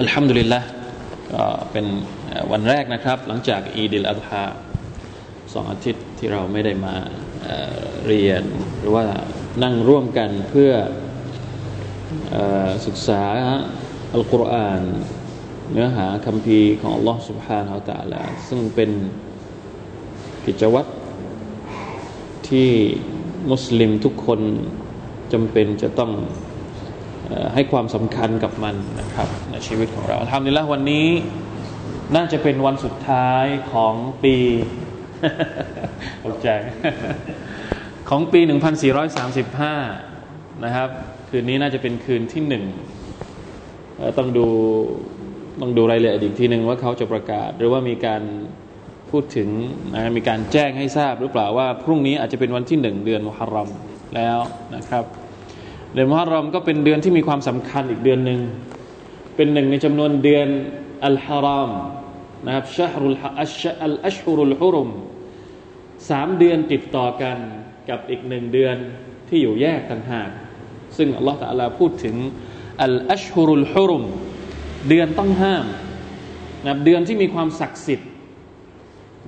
อัลฮัมดุลิลละก็เป็นวันแรกนะครับ หลังจากอีดิลอัลฮาสองอาทิตย์ที่เราไม่ได้มาเเรียน หรือว่านั่งร่วมกันเพื่ออศึกษาอัลกุรอานเนื้อหาคำพีของ Allah سبحانه และ تعالى ซึ่งเป็นกิจวัตรที่มุสลิมทุกคนจำเป็นจะต้อง ให้ความสำคัญกับมันนะครับในชีวิตของเราทำนี้ละวันนี้น่าจะเป็นวันสุดท้ายของปีตกใจของปี 1435 นะครับ คืนนี้น่าจะเป็นคืนที่หนึ่งต้องดูต้องดูรายละเอียดอีกทีหนึ่งว่าเขาจะประกาศ หรือว่ามีการพูดถึงนะมีการแจ้งให้ทราบหรือเปล่าว่าพรุ่งนี้อาจจะเป็นวันที่หนึ่งเดือนมุฮัรรอมแล้วนะครับ เดือนมุฮัรรอมก็เป็นเดือนที่มีความสำคัญอีกเดือนหนึ่งเป็นหนึ่งในจำนวนเดือนอัลฮารอมนะครับชฮรุลอัชอัลอัชฮุรุลฮุรุมสามเดือนติดต่อกันกับอีกหนึ่งเดือนที่อยู่แยกต่างหากซึ่งอัลลอฮฺตะลาพูดถึงอัลอัชฮุรุลฮุรุมเดือนต้องห้ามนะเดือนที่มีความศักดิ์สิทธิ์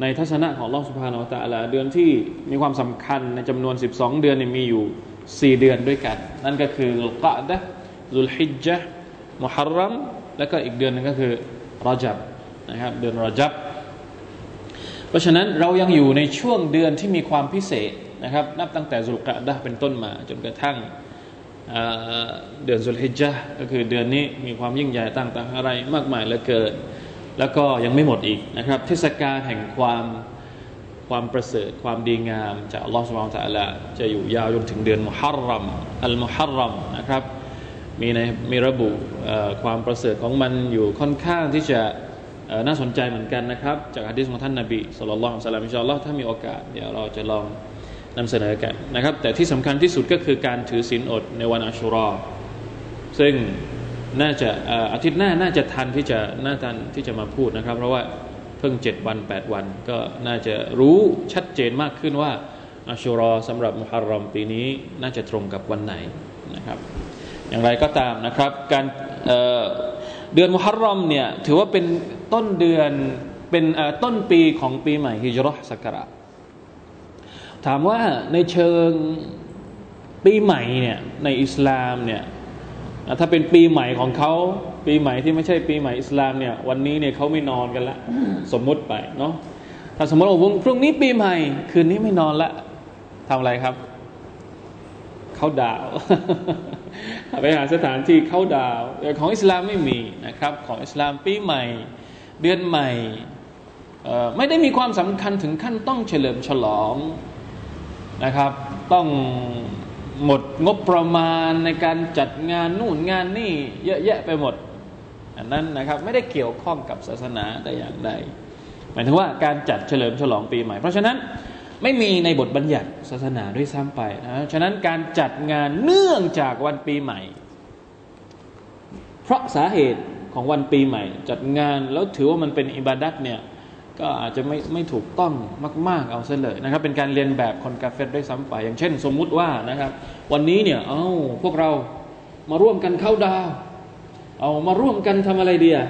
ในทัศนะของลอสุภาโนตะลาเดือนที่มีความสำคัญในจำนวน 12 เดือนมีอยู่ สี่เดือนด้วยกัน นั่นก็คือลกะดะซุลฮิจจ์มุฮัรรัมแล้วก็อีกเดือนนึงก็คือรอจับนะครับเดือนรอจับ เพราะฉะนั้นเรายังอยู่ในช่วงเดือนที่มีความพิเศษนะครับ นับตั้งแต่ซุลกะดะเป็นต้นมา จนกระทั่งเดือนสุลฮิจจ์ก็คือเดือนนี้มีความยิ่งใหญ่ต่างๆอะไรมากมายเหลือเกิน แล้วก็ยังไม่หมดอีกนะครับ เทศกาลแห่งความ ความประเสริฐความดีงาม จากอัลลอฮฺสุบานตะละจะอยู่ยาวจนถึงเดือนมุฮัรรัมอัลมุฮัรรัมนะครับ มีในมีระบุความประเสริฐของมันอยู่ค่อนข้างที่จะน่าสนใจเหมือนกันนะครับ จากฮะดีษของท่านนาบีสุลต่านละสัลลัมอิชอัลลอฮ์ถ้ามีโอกาสเดี๋ยวเราจะลองนำเสนอกันนะครับ แต่ที่สำคัญที่สุดก็คือการถือศีลอดในวันอัชุรอซึ่งน่าจะอาทิตย์หน้าน่าจะทันที่จะน่าทันที่จะมาพูดนะครับ เพราะว่า เพิ่งเจ็ดวันแปดวัน ก็น่าจะรู้ชัดเจนมากขึ้นว่าอัชุรอสำหรับมุฮัรรอมปีนี้น่าจะตรงกับวันไหนนะครับ อย่างไรก็ตามนะครับ การเเดือนมุฮัรรอมเนี่ยถือว่าเป็นต้นเดือนเป็นต้นปีของปีใหม่ฮิจรัชสักราถามว่าในเชิงปีใหม่เนี่ยในอิสลามเนี่ยถ้าเป็นปีใหม่ของเขา ปีใหม่ที่ไม่ใช่ปีใหม่อิสลามเนี่ยวันนี้เนี่ยเขาไม่นอนกันละ สมมุติไปเนาะถ้าสมมติว่าพรุ่งนี้ปีใหม่ คืนนี้ไม่นอนละทำอะไรครับเขาดาวไปหาสถานที่เขาดาวของอิสลามไม่มีนะครับ ของอิสลามปีใหม่ เดือนใหม่ไม่ได้มีความสำคัญถึงขั้นต้องเฉลิมฉลองนะครับ ต้องหมดงบประมาณในการจัดงานนู่นงานนี่เยอะแยะไปหมด อันนั้นนะครับไม่ได้เกี่ยวข้องกับศาสนาแต่อย่างใดหมายถึงว่าการจัดเฉลิมฉลองปีใหม่ เพราะฉะนั้นไม่มีในบทบัญญัติศาสนาด้วยซ้ำไปนะฉะนั้นการจัดงานเนื่องจากวันปีใหม่ เพราะสาเหตุของวันปีใหม่ จัดงานแล้วถือว่ามันเป็นอิบาดัตเนี่ยก็อาจจะไม่ไม่ถูกต้องมาก ๆ เอาซะเลยนะครับเป็นการเรียนแบบคนกาเฟตด้วยซ้ำไป อย่างเช่น สมมุติว่านะครับ วันนี้เนี่ยเอาพวกเรามาร่วมกันเข้าดาว เอามาร่วมกันทำอะไรเดีอะ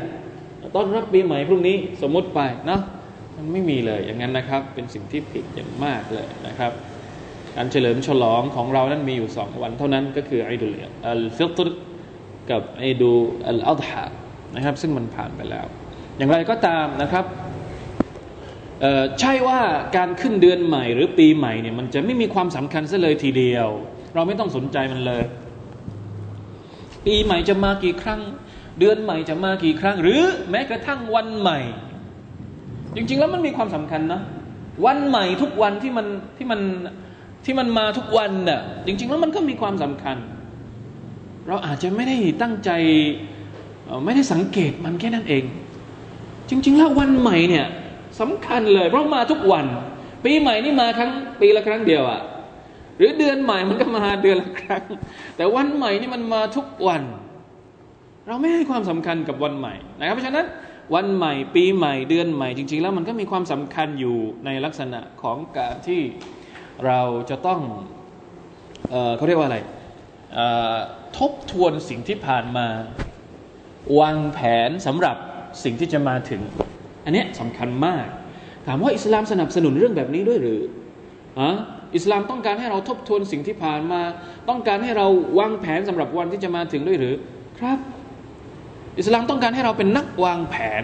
ต้อนรับปีใหม่พรุ่งนี้สมมติไปนะมันไม่มีเลยอย่างนั้นนะครับ เป็นสิ่งที่ผิดอย่างมากเลยนะครับการเฉลิมฉลองของเรานั้นมีอยู่สองวันเท่านั้นก็คือไอดุลอัลฟิตรกับไอดูอัลอัลฮะนะครับ ซึ่งมันผ่านไปแล้ว อย่างไรก็ตามนะครับใช่ว่าการขึ้นเดือนใหม่หรือปีใหม่เนี่ยมันจะไม่มีความสำคัญซะเลยทีเดียว เราไม่ต้องสนใจมันเลย ปีใหม่จะมากี่ครั้ง เดือนใหม่จะมากี่ครั้ง หรือแม้กระทั่งวันใหม่ จริง ๆ แล้วมันมีความสำคัญนะวันใหม่ทุกวันที่มันที่มันที่มันมาทุกวันน่ะจริง ๆ แล้วมันก็มีความสำคัญ เราอาจจะไม่ได้ตั้งใจไม่ได้สังเกตมันแค่นั้นเอง จริง ๆ แล้ววันใหม่เนี่ยสำคัญเลย เพราะมาทุกวัน ปีใหม่นี่มาครั้งปีละครั้งเดียวอะ หรือเดือนใหม่มันก็มาเดือนละครั้ง แต่วันใหม่นี่มันมาทุกวัน เราไม่ให้ความสำคัญกับวันใหม่นะครับ เพราะฉะนั้นวันใหม่ปีใหม่เดือนใหม่จริง ๆ แล้วมันก็มีความสำคัญอยู่ในลักษณะของการที่เราจะต้องเอเขาเรียกว่าอะไรทบทวนสิ่งที่ผ่านมาวางแผนสำหรับสิ่งที่จะมาถึง อันนี้สำคัญมาก ถามว่าอิสลามสนับสนุนเรื่องแบบนี้ด้วยหรืออะ อิสลามต้องการให้เราทบทวนสิ่งที่ผ่านมา ต้องการให้เราวางแผนสำหรับวันที่จะมาถึงด้วยหรือ ครับ อิสลามต้องการให้เราเป็นนักวางแผน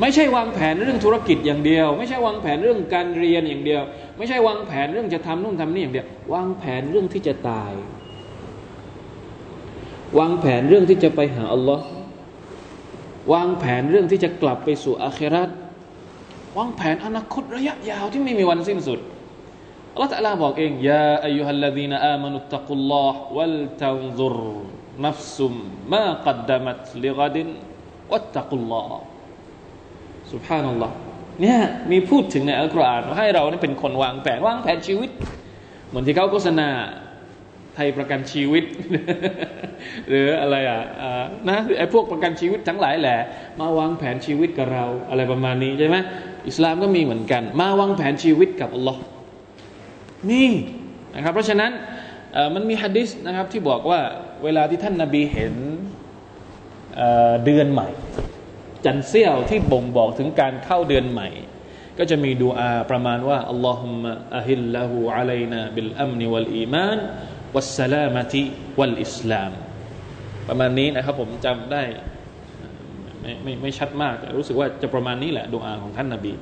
ไม่ใช่วางแผนเรื่องธุรกิจอย่างเดียว ไม่ใช่วางแผนเรื่องการเรียนอย่างเดียว ไม่ใช่วางแผนเรื่องจะทำนู่นทำนี่อย่างเดียว วางแผนเรื่องที่จะตาย วางแผนเรื่องที่จะไปหาอัลลอฮ์วางแผนเรื่องที่จะกลับไปสู่อาคราตวางแผนอนาคตระยะยาวที่ไม่มีวันสิ้นสุด อัลลอฮฺตะลาบอกเองยาอายุฮัลลดีนอามานุตตะกุลลอฮ์วัลตันซุรนัฟซุมมากัดดามัตลิกดินวัตตะกุลลอฮ์ سبحان อัลลอฮ์เนี่ยมีพูดถึงในอัลกุรอานว่าให้เรานี่เป็นคนวางแผนวางแผนชีวิต เหมือนที่เขาโฆษณาไทยประกันชีวิต หรืออะไรอ่ะนะไอ้พวกประกันชีวิตทั้งหลายแหละมาวางแผนชีวิตกับเรา อะไรประมาณนี้ใช่ไหมอิสลามก็มีเหมือนกัน มาวางแผนชีวิตกับอัลลอฮ์ นี่นะครับ เพราะฉะนั้นมันมีฮะดิษนะครับที่บอกว่าเวลาที่ท่านนาบีเห็นเดือนใหม่ จันเซี่ยวที่บ่งบอกถึงการเข้าเดือนใหม่ ก็จะมีดูอาประมาณว่าอัลลอฮุมะอะฮิลละหูอะลัยนาบิลอัมนิวัลอีมานวัสสลามะติวัลอิสลาม ประมาณนี้นะครับผมจำได้ไม่ไม่ไม่ชัดมากแต่รู้สึกว่าจะประมาณนี้แหละดูอาของท่านนาบี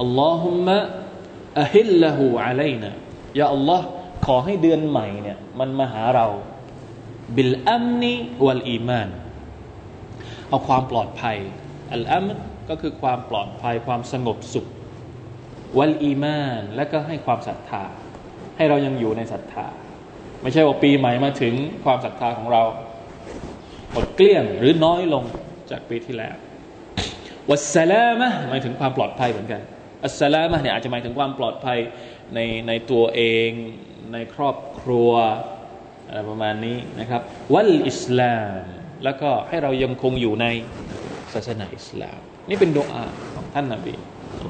اللهم أهله علينا يا الله ขอให้เดือนใหม่เนี่ยมันมาหาเรา بالأمن والإيمان เอาความปลอดภัย الأمن ก็คือความปลอดภัยความสงบสุข والإيمان และก็ให้ความศรัทธา ให้เรายังอยู่ในศรัทธา ไม่ใช่ว่าปีใหม่มาถึงความศรัทธาของเราหมดเกลี้ยงหรือน้อยลงจากปีที่แล้ววัสสลามะหมายถึงความปลอดภัยเหมือนกัน อัสสลามะเนี่ยอาจจะหมายถึงความปลอดภัยในในตัวเองในครอบครัวอะไรประมาณนี้นะครับวัลอิสลาม แล้วก็ให้เรายังคงอยู่ในศาสนาอิสลาม นี่เป็นดวอาของท่านนาบี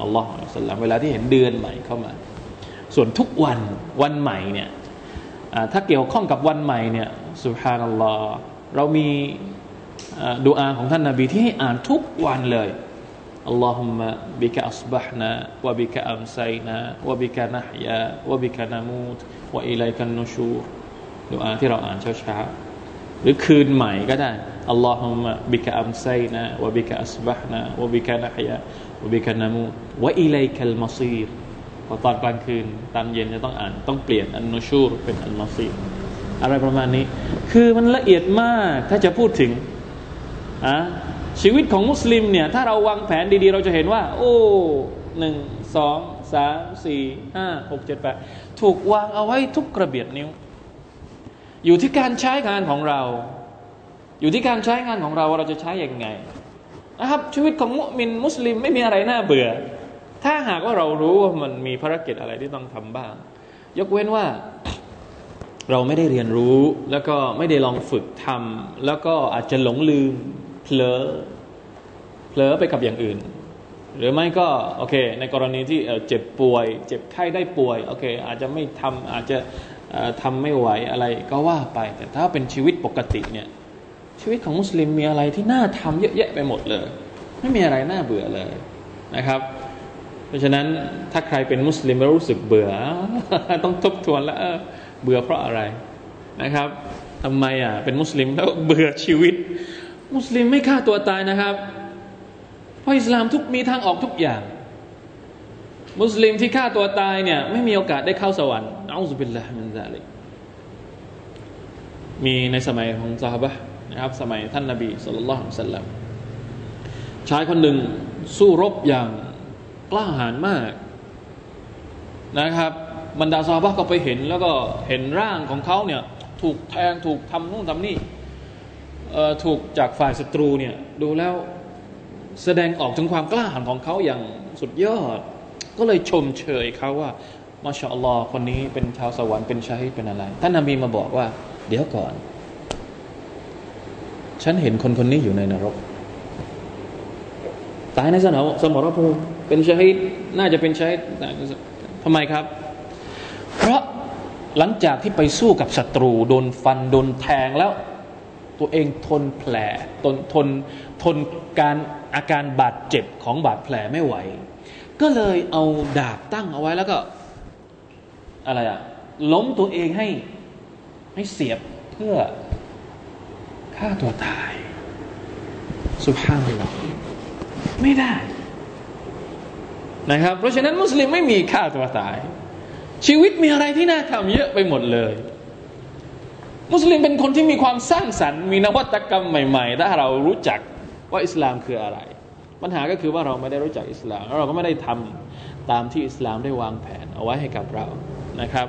อัลลอฮฺสัลลัมเวลาที่เห็นเดือนใหม่เข้ามา ส่วนทุกวันวันใหม่เนี่ยถ้าเกี่ยวข้องกับวันใหม่เนี่ยสุฮานัลลอฮ์เรามีดูอาของท่านนาบีที่ให้อ่านทุกวันเลย اللهم بك أصبحنا وبك أمسينا وبك نحيا وبك نموت وإليك النشور ดูอาที่เราอ่านเช้าๆหรือคืนใหม่ก็ได้ اللهم بك أمسينا وبك أصبحنا وبك نحيا وبك نموت وإليك المصير พอตอนกลางคืนตอนเย็นจะต้องอ่านต้องเปลี่ยนอันนูชูรเป็นอันมอซีอะไรประมาณนี้ คือมันละเอียดมากถ้าจะพูดถึงอ่ะ ชีวิตของมุสลิมเนี่ยถ้าเราวางแผนดีๆ เราจะเห็นว่า โอ้หนึ่งสองสามสี่ห้าหกเจ็ดแปดถูกวางเอาไว้ทุกกระเบียดนิ้ว อยู่ที่การใช้งานของเรา อยู่ที่การใช้งานของเราเราจะใช้อย่างไงนะครับชีวิตของมุมินมุสลิมไม่มีอะไรน่าเบื่อ ถ้าหากว่าเรารู้ว่ามันมีภารกิจอะไรที่ต้องทำบ้าง ยกเว้นว่าเราไม่ได้เรียนรู้แล้วก็ไม่ได้ลองฝึกทำแล้วก็อาจจะหลงลืม ลอเผลอไปกับอย่างอื่น หรือไม่ก็โอเค ในกรณีที่เจ็บป่วย เจ็บไข้ได้ป่วยโอเค อาจจะไม่ทำอาจจะทำไม่ไหวอะไรก็ว่าไป แต่ถ้าเป็นชีวิตปกติเนี่ยชีวิตของมุสลิมมีอะไรที่น่าทำเยอะแยะไปหมดเลย ไม่มีอะไรน่าเบื่อเลยนะครับ เพราะฉะนั้นถ้าใครเป็นมุสลิมแล้วรู้สึกเบื่อ ต้องทบทวนแล้วเบื่อเพราะอะไรนะครับทำไมอะเป็นมุสลิมแล้วเบื่อชีวิต มุสลิมไม่ฆ่าตัวตายนะครับ เพราะอิสลามทุกมีทางออกทุกอย่าง มุสลิมที่ฆ่าตัวตายเนี่ยไม่มีโอกาสได้เข้าสวรรค์نعوذ بالله من ذلك มีในสมัยของซอฮาบะฮ์นะครับสมัยท่านนาบีสุลต่านสัลลัมชายคนหนึ่งสู้รบอย่างกล้าหาญมากนะครับบรรดาซาบะก็ไปเห็นแล้วก็เห็นร่างของเขาเนี่ยถูกแทงถูกทำนู่นทำนี่ ถูกจากฝ่ายศัตรูเนี่ยดูแล้วแสดงออกถึงความกล้าหาญของเขาอย่างสุดยอด ก็เลยชมเชยเขาว่ามาชาอัลลอฮ์คนนี้เป็นชาวสวรรค์เป็นชาฮิดเป็นอะไร ท่านนาบีมาบอกว่า เดี๋ยวก่อน ฉันเห็นคนคนนี้อยู่ในนรก ตายในสนามสมรภูมิเป็นชาฮิดน่าจะเป็นชาฮิดทำไมครับ เพราะหลังจากที่ไปสู้กับศัตรู โดนฟัน โดนแทงแล้ว ตัวเองทนแผลทนทนทนการอาการบาดเจ็บของบาดแผลไม่ไหว ก็เลยเอาดาบตั้งเอาไว้แล้วก็ อะไรอะล้มตัวเองให้ให้เสียบเพื่อฆ่าตัวตาย สุภาพหรอไม่ได้นะครับ เพราะฉะนั้นมุสลิมไม่มีฆ่าตัวตาย ชีวิตมีอะไรที่น่าทำเยอะไปหมดเลย มุสลิมเป็นคนที่มีความสร้างสรรค์ มีนวัตกรรมใหม่ๆ ถ้าเรารู้จักว่าอิสลามคืออะไร ปัญหาก็คือว่าเราไม่ได้รู้จักอิสลามแล้วเราก็ไม่ได้ทำตามที่อิสลามได้วางแผนเอาไว้ให้กับเรานะครับ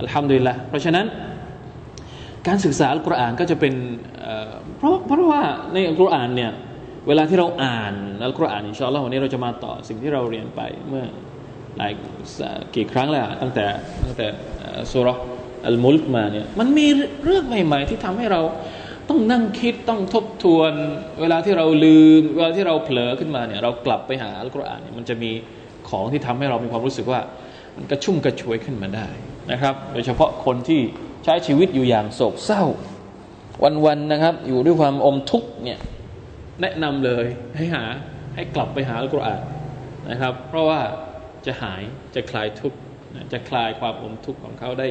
อัลฮัมดุลิลละเพราะฉะนั้นการศึกษาอัลกุรอานก็จะเป็นเพราะเพราะว่าในอัลกุรอานเนี่ยเวลาที่เราอ่านอัลกุรอานอินชาอัลลอฮ์วันนี้เราจะมาต่อสิ่งที่เราเรียนไปเมื่อหลายกี่ครั้งแล้วตั้งแต่ตั้งแต่สุร อัลมุลกมาเนี่ยมันมีเรื่องใหม่ ๆ ที่ทำให้เราต้องนั่งคิดต้องทบทวน เวลาที่เราลืม เวลาที่เราเผลอขึ้นมาเนี่ยเรากลับไปหาอัลกุรอานเนี่ยมันจะมีของที่ทำให้เรามีความรู้สึกว่า มันกระชุ่มกระชวยขึ้นมาได้นะครับ โดยเฉพาะคนที่ใช้ชีวิตอยู่อย่างโศกเศร้า วันๆนะครับ อยู่ด้วยความอมทุกข์เนี่ยแนะนำเลยให้หาให้กลับไปหาอัลกุรอานนะครับ เพราะว่าจะหายจะคลายทุกข์จะคลายความอมทุกข์ของเขาได้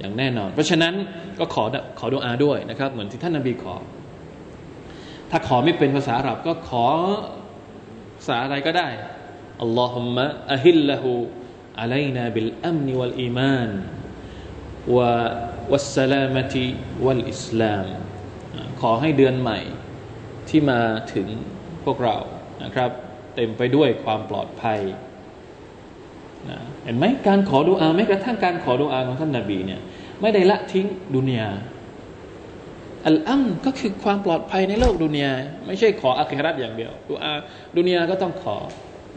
อย่างแน่นอน เพราะฉะนั้นก็ขอขอดุอาด้วยนะครับ เหมือนที่ท่านนบีขอ ถ้าขอไม่เป็นภาษาอาหรับก็ขอภาษาอะไรก็ได้อัลลอฮุมะอะฮิลละหูอะลัยนาบิลอัมนิวัลอีมานวะวัสสลามติวัลอิสลาม ขอให้เดือนใหม่ที่มาถึงพวกเรานะครับ เต็มไปด้วยความปลอดภัยนะเห็นไหมการขอดุอาแม้กระทั่งการขอดุอาของท่านนาบีเนี่ย ไม่ได้ละทิ้งดุนยาالأمن ก็คือความปลอดภัยในโลกดุนยาไม่ใช่ขออาคิเราะฮ์อย่างเดียวดุอาดุนยาก็ต้องขอ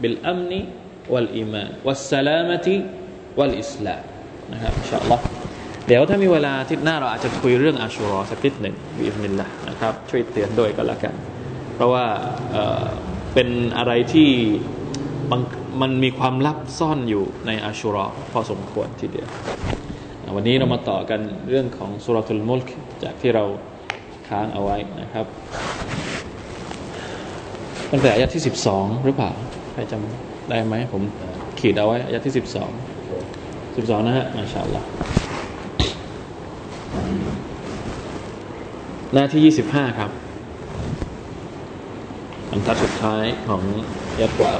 بالأمن والإيمان والسلامة والإسلام นะครับ إن شاء الله เดี๋ยวถ้ามีเวลาอาทิตย์หน้าเราอาจจะคุยเรื่องอาชูรอสักนิดหนึ่งبإذن الله นะครับช่วยเตือนด้วยก็แล้วกัน เพราะว่าเเป็นอะไรที่มันมีความลับซ่อนอยู่ในอาชูรอพอสมควรทีเดียว วันนี้เรามาต่อกันเรื่องของสุรทูลมุลกจากที่เราค้างเอาไว้นะครับตั้งแต่อายะที่สิบสองหรือเปล่าใครจำได้ไหมผมขีดเอาไว้อายะที่สิบสองสิบสองนะฮะมาชาอัลลอฮ์หน้าที่ยี่สิบห้าครับบรรทัดสุดท้ายของยัดกว่า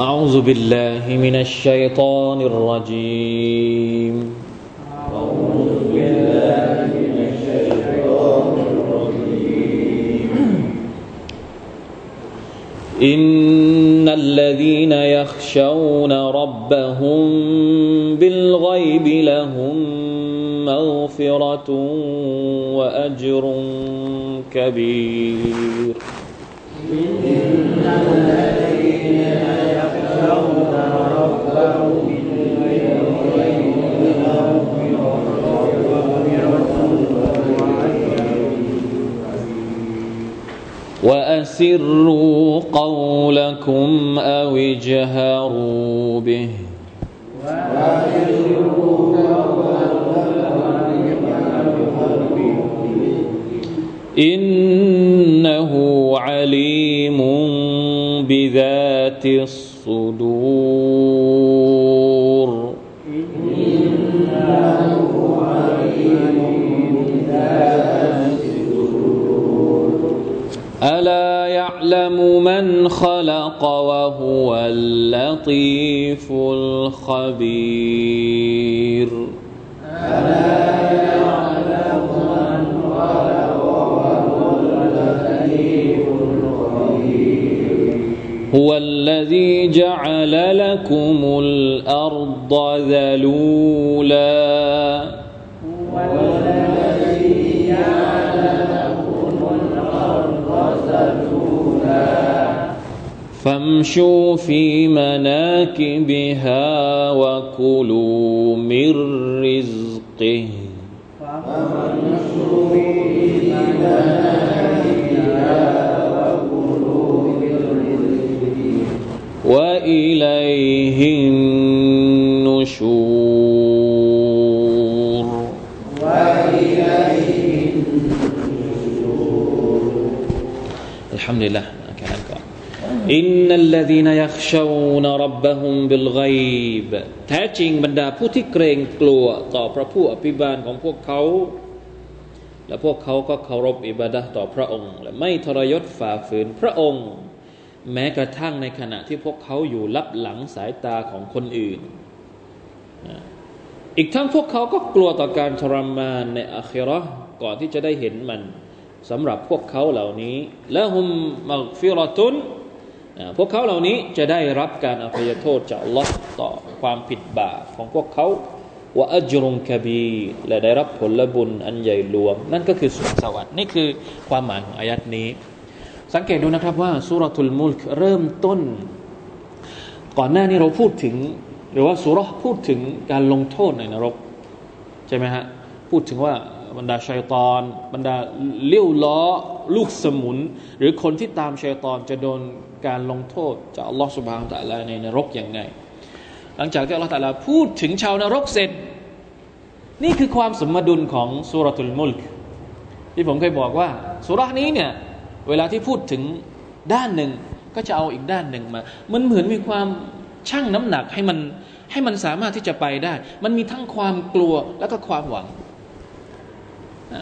أعوذ بالله من الشيطان الرجيم أعوذ بالله من الشيطان الرجيم. إن الذين يخشون ربهم بالغيب لهم مغفرة وأجر كبير. إن الذين يخشون ربهم وأسروا قولكم أو اجهروا به. إنه عليم بذات الصدور. إنه عليم بذات الصدور ألا يعلم من خلق وهو اللطيف الخبير. ألا جعل لكم الأرض ذلولا. فامشوا في مناكبها وكلوا من رزقه. فامشوا في مناكبها النشور وإليه النشور الحمد لله كلام قال إن الذين يخشون ربهم بالغيب แท้จริงบรรดาผู้ที่เกรงกลัวต่อพระผู้อภิบาลของพวกเขา และพวกเขาก็เคารพอิบาดะต่อพระองค์ และไม่ทรยศฝ่าฝืนพระองค์ แม้กระทั่งในขณะที่พวกเขาอยู่ลับหลังสายตาของคนอื่น อีกทั้งพวกเขาก็กลัวต่อการทรมานในอาคิรอก่อนที่จะได้เห็นมันสำหรับพวกเขาเหล่านี้และหุมมักฟิรตุนพวกเขาเหล่านี้จะได้รับการอภัยโทษจากลอสต่อความผิดบาปของพวกเขาว่าอัจรุงคบีและได้รับผลบุญอันใหญ่หลวง นั่นก็คือสวงสวรรค์นี่คือความหมายของอายัดนี้ สังเกตดูนะครับว่าสุรทุลมุลกเริ่มต้น ก่อนหน้านี้เราพูดถึง หรือว่าสุรพูดถึงการลงโทษในนรก ใช่ไหมฮะ พูดถึงว่าบรรดาชัยตอน บรรดาเลี้ยวล้อ ลูกสมุน หรือคนที่ตามชัยตอนจะโดนการลงโทษจากอัลลอฮฺสุบฮานตะลาในนรกอย่างไง หลังจากที่อัลลอฮฺตะลาพูดถึงชาวนรกเสร็จ นี่คือความสมดุลของสุรทุลมุลกที่ผมเคยบอกว่าสุรานี้เนี่ย เวลาที่พูดถึงด้านหนึ่งก็จะเอาอีกด้านหนึ่งมา มันเหมือนมีความชั่งน้ำหนักให้มันให้มันสามารถที่จะไปได้ มันมีทั้งความกลัวแล้วก็ความหวัง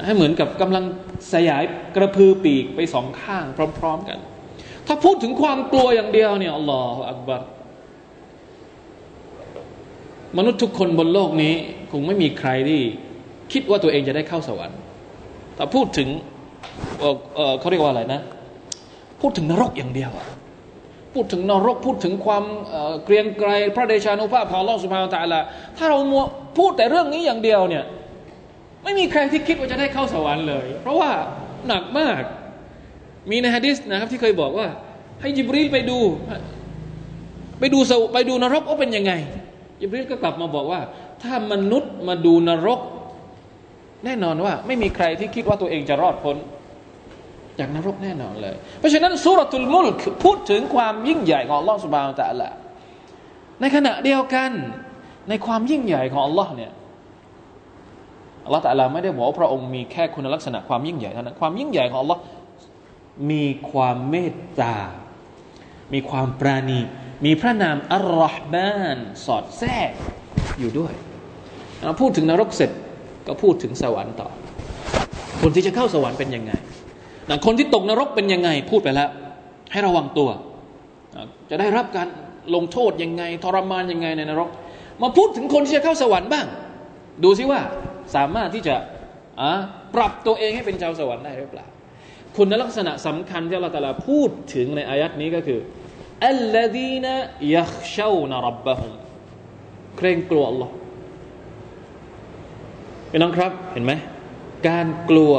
ให้เหมือนกับกำลังสยายกระพือปีกไปสองข้างพร้อม ๆกัน ถ้าพูดถึงความกลัวอย่างเดียวเนี่ยอัลลอฮฺอักบัรมนุษย์ทุกคนบนโลกนี้ คงไม่มีใครที่คิดว่าตัวเองจะได้เข้าสวรรค์ แต่พูดถึง เขาเรียกว่าอะไรนะ พูดถึงนรกอย่างเดียวอะพูดถึงนรกพูดถึงความเกรียงไกรพระเดชานุภาพของลอสุภาตาละถ้าเรามัวพูดแต่เรื่องนี้อย่างเดียวเนี่ย ไม่มีใครที่คิดว่าจะได้เข้าสวรรค์เลย เพราะว่าหนักมากมีในฮะดิษนะครับที่เคยบอกว่า ให้ยิบรีลไปดู ไปดูไปดูนรกว่าเป็นยังไงยิบรีลก็กลับมาบอกว่า ถ้ามนุษย์มาดูนรก แน่นอนว่า ไม่มีใครที่คิดว่าตัวเองจะรอดพ้น จากนรกแน่นอนเลย เพราะฉะนั้นสุรทุลมุลกพูดถึงความยิ่งใหญ่ของอัลลอฮฺสุบานตะละในขณะเดียวกันในความยิ่งใหญ่ของอัลลอฮ์เนี่ยอัลลอฮฺตะลาไม่ได้บอกว่าพระองค์มีแค่คุณลักษณะความยิ่งใหญ่เท่านั้นความยิ่งใหญ่ของอัลลอฮ์มีความเมตตา มีความปราณี มีพระนามอัลลอฮ์มานสอดแทรกอยู่ด้วย พูดถึงนรกเสร็จก็พูดถึงสวรรค์ต่อ คนที่จะเข้าสวรรค์เป็นยังไง นะคนที่ตกนรกเป็นยังไงพูดไปแล้ว ให้ระวังตัว จะได้รับการลงโทษยังไง ทรมานยังไงในนรก มาพูดถึงคนที่จะเข้าสวรรค์บ้าง ดูซิว่าสามารถที่จะปรับตัวเองให้เป็นชาวสวรรค์ได้หรือเปล่า คุณลักษณะสำคัญที่เราตะลาพูดถึงในอายัดนี้ก็คืออัลลดีนยักชาวนรับบะฮุมเกรงกลัว Allah พี่น้องครับเห็นไหมการกลัว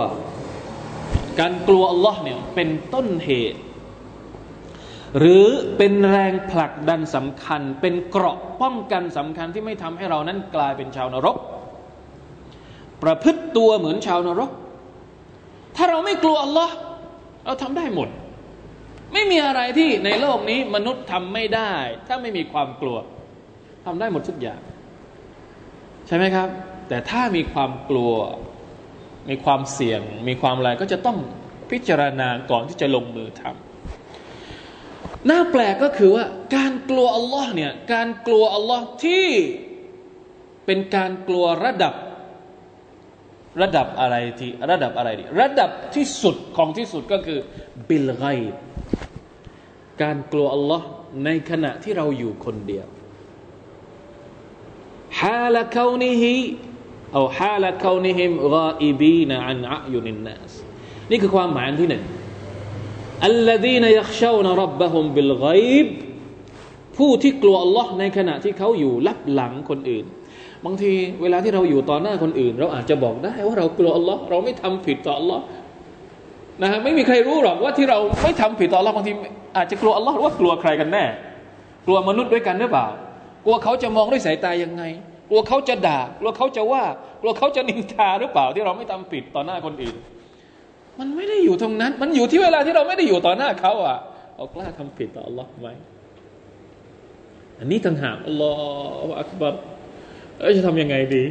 การกลัวอัลลอฮ์เนี่ยเป็นต้นเหตุ หรือเป็นแรงผลักดันสำคัญ เป็นเกราะป้องกันสำคัญที่ไม่ทำให้เรานั้นกลายเป็นชาวนรก ประพฤติตัวเหมือนชาวนรก ถ้าเราไม่กลัวอัลลอฮ์เราทำได้หมด ไม่มีอะไรที่ในโลกนี้มนุษย์ทำไม่ได้ ถ้าไม่มีความกลัวทำได้หมดทุกอย่าง ใช่ไหมครับ แต่ถ้ามีความกลัว มีความเสี่ยง มีความอะไรก็จะต้องพิจารณาก่อนที่จะลงมือทำน่าแปลกก็คือว่า การกลัวอัลลอฮ์เนี่ยการกลัวอัลลอฮ์ที่เป็นการกลัวระดับระดับอะไรที่ระดับอะไรดีระดับที่สุดของที่สุดก็คือบิลไกการกลัวอัลลอฮ์ในขณะที่เราอยู่คนเดียวฮาละคานิฮี เอาฮาละเขานิฮิมรออีบีนะอันอะยุนินนัสนี่คือความหมายที่หนึ่งอัลลดีนยักชาวนรับบะฮุมบิลไกบผู้ที่กลัวอัลลอฮ์ในขณะที่เขาอยู่ลับหลังคนอื่น บางทีเวลาที่เราอยู่ต่อหน้าคนอื่น เราอาจจะบอกได้ว่าเรากลัวอัลลอฮ์เราไม่ทำผิดต่ออัลลอฮ์นะฮะไม่มีใครรู้หรอกว่าที่เราไม่ทำผิดต่ออัลลอฮ์บางทีอาจจะกลัวอัลลอฮ์หรือว่ากลัวใครกันแน่ กลัวมนุษย์ด้วยกันหรือเปล่ากลัวเขาจะมองด้วยสายตายังไง กลัวเขาจะด่า กลัวเขาจะว่า กลัวเขาจะนินทาหรือเปล่าที่เราไม่ทำผิดต่อหน้าคนอื่น มันไม่ได้อยู่ตรงนั้น มันอยู่ที่เวลาที่เราไม่ได้อยู่ต่อหน้าเขาอะเรากล้าทำผิดต่ออัลลอฮ์ไหมอันนี้ต่างหากอัลลอฮฺอักบัรเอ้จะทำยังไงดี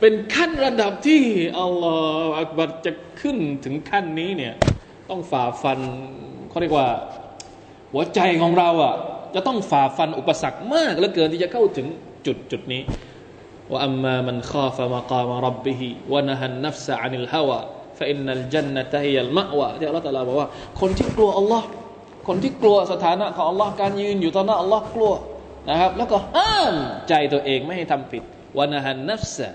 เป็นขั้นระดับที่อัลลอฮฺอักบัรจะขึ้นถึงขั้นนี้เนี่ย ต้องฝ่าฟันเขาเรียกว่า หัวใจของเราอะ จะต้องฝ่าฟันอุปสรรคมากเหลือเกินที่จะเข้าถึงจุดจุดนี้ว่าอัมมามันข้าฟะมากามรับบิฮิวะนะฮันนัฟสะอานิลฮาวะฟะอินนัลจันนตะฮิยัลมะวะที่อัลลอฮฺตรัสบอกว่า คนที่กลัวอัลลอฮ์คนที่กลัวสถานะของอัลลอฮ์การยืนอยู่ต่อหน้าอัลลอฮ์กลัวนะครับ แล้วก็ห้ามใจตัวเองไม่ให้ทำผิดวะนะฮันนัฟสะ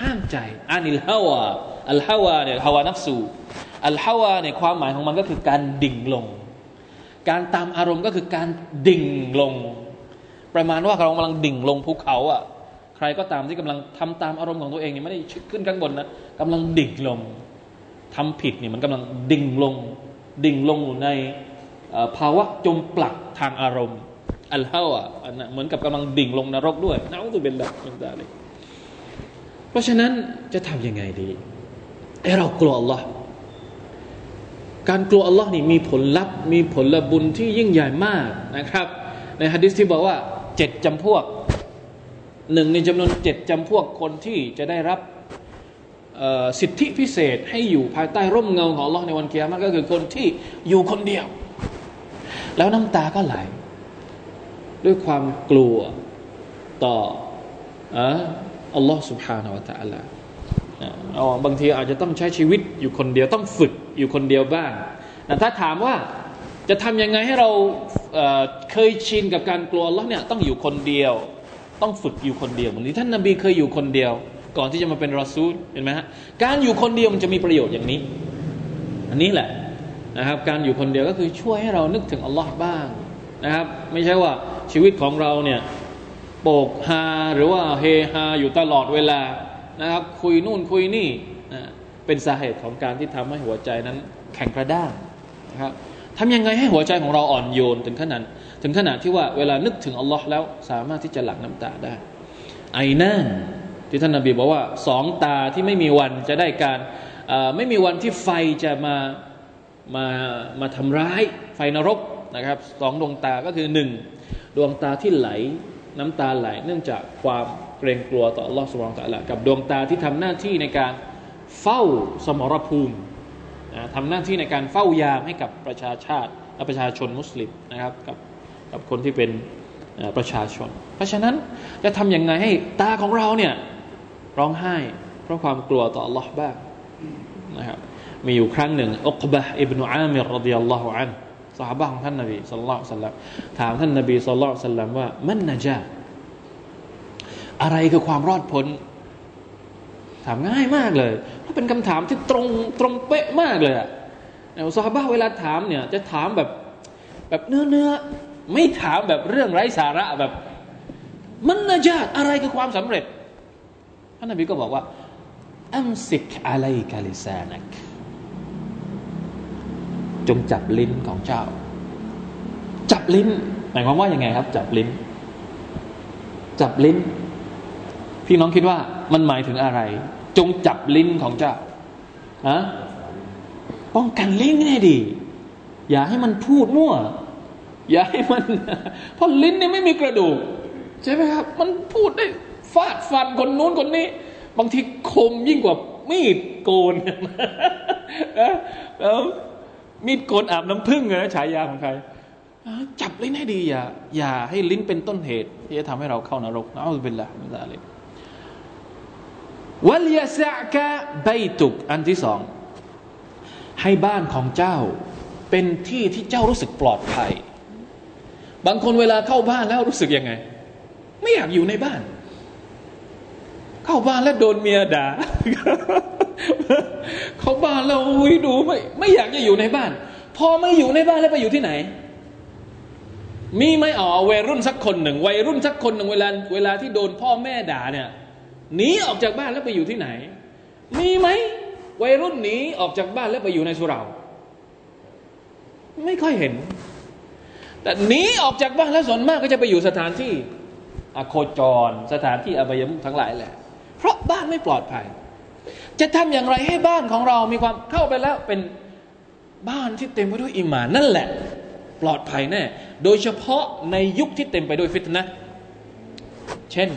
ห้ามใจอานิลฮาวะอัลฮาวะเนี่ยฮาวะนัฟสูอัลฮาวะเนี่ยความหมายของมันก็คือการดิ่งลง การตามอารมณ์ก็คือการดิ่งลง ประมาณว่าเรากำลังดิ่งลงภูเขาอะใครก็ตามที่กำลังทำตามอารมณ์ของตัวเองเนี่ยไม่ได้ขึ้นข้างบนนะกำลังดิ่งลงทำผิดเนี่ยมันกำลังดิ่งลง ดิ่งลงอยู่ในภาวะจมปลักทางอารมณ์อัลฮาวะอันนั้นเหมือนกับกำลังดิ่งลงนรกด้วยนะอุบิลละมินซาลิกเพราะฉะนั้นจะทำยังไงดีไอเรากลัวอัลลอฮ์ การกลัวอัลลอฮ์นี่มีผลลัพธ์มีผลบุญที่ยิ่งใหญ่มากนะครับ ในฮะดิษที่บอกว่าเจ็ดจำพวกหนึ่งในจำนวนเจ็ดจำพวกคนที่จะได้รับสิทธิพิเศษให้อยู่ภายใต้ร่มเงาของอัลลอฮ์ในวันเกียรติก็คือคนที่อยู่คนเดียว แล้วน้ำตาก็ไหล ด้วยความกลัวต่ออัลลอฮ์ سبحانه และ تعالى บางทีอาจจะต้องใช้ชีวิตอยู่คนเดียวต้องฝึก อยู่คนเดียวบ้างแต่ถ้าถามว่าจะทำยังไงให้เราเเคยชินกับการกลัวอัลลอฮ์เนี่ยต้องอยู่คนเดียว ต้องฝึกอยู่คนเดียวเหมือนที่ท่านนาบีเคยอยู่คนเดียว ก่อนที่จะมาเป็นรอซูลเห็นไหมฮะการอยู่คนเดียวมันจะมีประโยชน์อย่างนี้ อันนี้แหละนะครับการอยู่คนเดียวก็คือช่วยให้เรานึกถึงอัลลอฮ์บ้างนะครับไม่ใช่ว่าชีวิตของเราเนี่ยโปกฮาหรือว่าเฮฮาอยู่ตลอดเวลานะครับคุยนู่นคุยนี่ เป็นสาเหตุของการที่ทำให้หัวใจนั้นแข็งกระด้างนะครับทำยังไงให้หัวใจของเราอ่อนโยนถึงขนาดถึงขนาดที่ว่าเวลานึกถึงอัลลอฮ์แล้วสามารถที่จะหลั่งน้ำตาได้ ไอนั่นที่ท่านนาบีบอกว่าสองตาที่ไม่มีวันจะได้การไม่มีวันที่ไฟจะมามามาทำร้ายไฟนรกนะครับสองดวงตาก็คือหนึ่งดวงตาที่ไหลน้ำตาไหล เนื่องจากความเกรงกลัวต่ออัลลอสุบานตะละกับดวงตาที่ทำหน้าที่ในการ เฝ้าสมรภูมิทำหน้าที่ในการเฝ้ายามให้กับประชาชาติและประชาชนมุสลิมนะครับกับกับคนที่เป็นประชาชน เพราะฉะนั้นจะทำอยังไงให้ตาของเราเนี่ยร้องไห้ เพราะความกลัวต่อ Allah บ้างนะครับมีอยู่ครั้งหนึ่งอุกบะอิบนุอามิรดิยัลลอฮุอันสหายของท่านนบีสุลต่านสัลลัมถามท่านนบีสุลต่านสัลลัมว่ามันนะจาอะไรคือความรอดพ้น ถามง่ายมากเลยเพราะเป็นคำถามที่ตรงตรงเป๊ะมากเลยอะแต่ซาบะเวลาถามเนี่ยจะถามแบบแบบเนื้อเนื้อไม่ถามแบบเรื่องไร้สาระแบบ มันนะจาดอะไรคือความสำเร็จท่านนบีก็บอกว่าอัมสิกอะไรกาลิซานักจงจับลิ้นของเจ้า จับลิ้นหมายความว่ายังไงครับ จับลิ้น จับลิ้น พี่น้องคิดว่ามันหมายถึงอะไร จงจับลิ้นของเจ้าฮะป้องกันลิ้นให้ดี อย่าให้มันพูดมั่ว อย่าให้มัน เพราะลิ้นเนี่ยไม่มีกระดูก ใช่ไหมครับ มันพูดได้ฟาดฟันคนนู้นคนนี้ บางทีคมยิ่งกว่ามีดโกนแล้วมีดโกนอาบน้ำพึ่งนะฉายาของใครจับลิ้นให้ดีอย่าอย่าให้ลิ้นเป็นต้นเหตุที่จะทำให้เราเข้านรกนะอัลลอฮฺเป็นละมิซาลิก วัลยาสะกะใบตุก อันที่สอง ให้บ้านของเจ้า เป็นที่ที่เจ้ารู้สึกปลอดภัย บางคนเวลาเข้าบ้านแล้วรู้สึกยังไง ไม่อยากอยู่ในบ้าน เข้าบ้านแล้วโดนเมียด่าเข้าบ้านแล้วอุ้ยดูไม่ไม่อยากจะอยู่ในบ้าน พอไม่อยู่ในบ้านแล้วไปอยู่ที่ไหนมีไหมอ๋อวัยรุ่นสักคนหนึ่งวัยรุ่นสักคนหนึ่งเวลาเวลาที่โดนพ่อแม่ด่าเนี่ย หนีออกจากบ้านแล้วไปอยู่ที่ไหน มีไหมวัยรุ่นหนีออกจากบ้านแล้วไปอยู่ในสุราไม่ค่อยเห็น แต่หนีออกจากบ้านแล้วส่วนมากก็จะไปอยู่สถานที่อโคจร สถานที่อบายมุขทั้งหลายแหละ เพราะบ้านไม่ปลอดภัย จะทำอย่างไรให้บ้านของเรามีความเข้าไปแล้วเป็นบ้านที่เต็มไปด้วยอิมานนั่นแหละ ปลอดภัยแน่ โดยเฉพาะในยุคที่เต็มไปด้วยฟิตนะ เช่น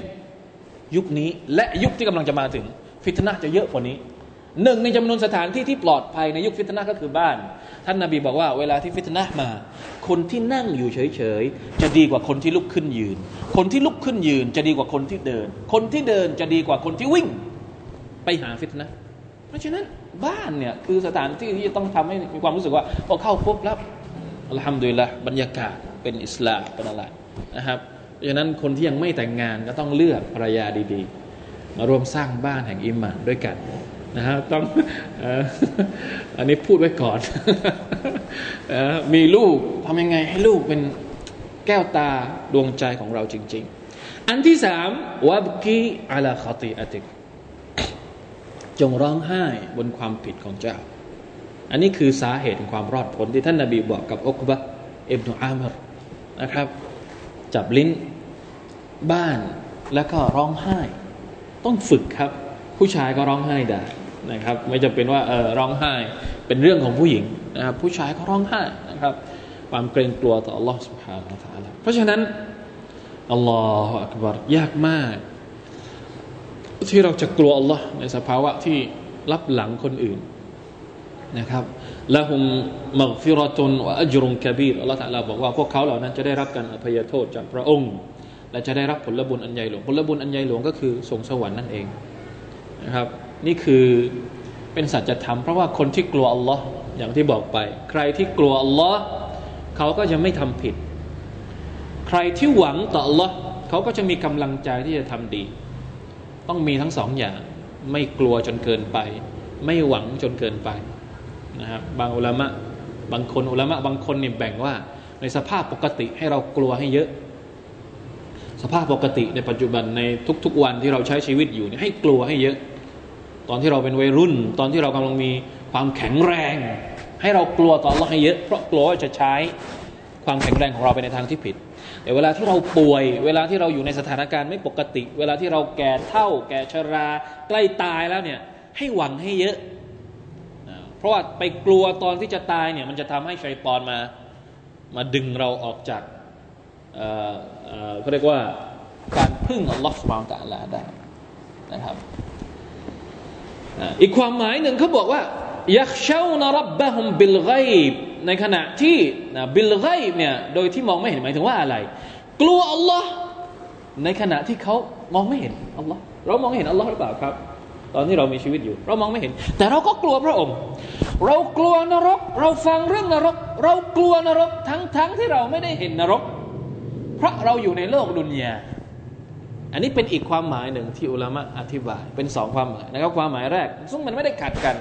ยุคนี้และยุคที่กำลังจะมาถึง ฟิตนะจะเยอะกว่านี้หนึ่งในจำนวนสถานที่ที่ปลอดภัยในยุคฟิตนะก็คือบ้าน ท่านนาบีบอกว่าเวลาที่ฟิตนะมา คนที่นั่งอยู่เฉยๆจะดีกว่าคนที่ลุกขึ้นยืน คนที่ลุกขึ้นยืนจะดีกว่าคนที่เดิน คนที่เดินจะดีกว่าคนที่วิ่ง ไปหาฟิตนะเพราะฉะนั้นบ้านเนี่ยคือสถานที่ที่จะต้องทำให้มีความรู้สึกว่าพอเข้าปุ๊บแล้วอัลฮัมดุลิลละบรรยากาศเป็นอิสลามเป็นอะไรนะครับ เพราะฉะนั้นคนที่ยังไม่แต่งงานก็ต้องเลือกภรรยาดีๆ มารวมสร้างบ้านแห่งอิมานด้วยกันนะฮะต้องอันนี้พูดไว้ก่อนมีลูกทำยังไงให้ลูกเป็นแก้วตาดวงใจของเราจริง ๆ อันที่สามวับกีอัลาคติอติกจงร้องไห้บนความผิดของเจ้า อันนี้คือสาเหตุของความรอดพ้นที่ท่านนาบีบอกกับอุกบะอิบนุอามรนะครับ จับลิ้น บ้านแล้วก็ร้องไห้ ต้องฝึกครับ ผู้ชายก็ร้องไห้ได้นะครับ ไม่จำเป็นว่าเออร้องไห้เป็นเรื่องของผู้หญิงนะครับ ผู้ชายก็ร้องไห้นะครับ ความเกรงกลัวต่อ Allah سبحانه และ تعالى เพราะฉะนั้นอัลลอฮฺอักบารยากมากที่เราจะกลัวอัลลอฮ์ในสภาวะที่รับหลังคนอื่นนะครับละหุมมักฟิรตุนวะอัจรุนกบีรอัลลอฮ์ตะลาบอกว่าพวกเขาเหล่านั้นจะได้รับการอภัยโทษจากพระองค์ และจะได้รับผลบุญอันใหญ่หลวงผลบุญอันใหญ่หลวงก็คือส่งสวรรค์นั่นเองนะครับ นี่คือเป็นสัจธรรมเพราะว่าคนที่กลัวอัลลอฮ์อย่างที่บอกไป ใครที่กลัวอัลลอฮ์เขาก็จะไม่ทำผิด ใครที่หวังต่ออัลลอฮ์เขาก็จะมีกำลังใจที่จะทำดี ต้องมีทั้งสองอย่าง ไม่กลัวจนเกินไป ไม่หวังจนเกินไปนะครับบางอุลามะบางคนอุลามะบางคนเนี่ยแบ่งว่าในสภาพปกติให้เรากลัวให้เยอะ สภาพปกติในปัจจุบันในทุก ๆ วันที่เราใช้ชีวิตอยู่ให้กลัวให้เยอะ ตอนที่เราเป็นวัยรุ่น ตอนที่เรากำลังมีความแข็งแรง ให้เรากลัวต่อเราให้เยอะ เพราะกลัวจะใช้ความแข็งแรงของเราไปในทางที่ผิด แต่เวลาที่เราป่วย เวลาที่เราอยู่ในสถานการณ์ไม่ปกติ เวลาที่เราแก่เท่า แก่ชราใกล้ตายแล้วเนี่ยให้หวังให้เยอะ เพราะว่าไปกลัวตอนที่จะตายเนี่ยมันจะทำให้ชัยปอนมา มาดึงเราออกจาก เขาเรียกว่าการพึ่งอัลลอฮฺสุบานตะลาได้นะครับอีกความหมายหนึ่งเขาบอกว่ายักเชานรับบะฮุมบิลไกบในขณะที่นะบิลไกบเนี่ยโดยที่มองไม่เห็นหมายถึงว่าอะไร กลัวอัลลอฮ์ในขณะที่เขามองไม่เห็นอัลลอฮ์เรามองเห็นอัลลอฮ์หรือเปล่าครับ ตอนที่เรามีชีวิตอยู่ เรามองไม่เห็น แต่เราก็กลัวพระองค์ เรากลัวนรก เราฟังเรื่องนรก เรากลัวนรกทั้งทั้งที่เราไม่ได้เห็นนรก เพราะเราอยู่ในโลกดุนยาอันนี้เป็นอีกความหมายหนึ่งที่อุลามะอธิบาย เป็นสองความหมายนะครับความหมายแรก ซึ่งมันไม่ได้ขัดกัน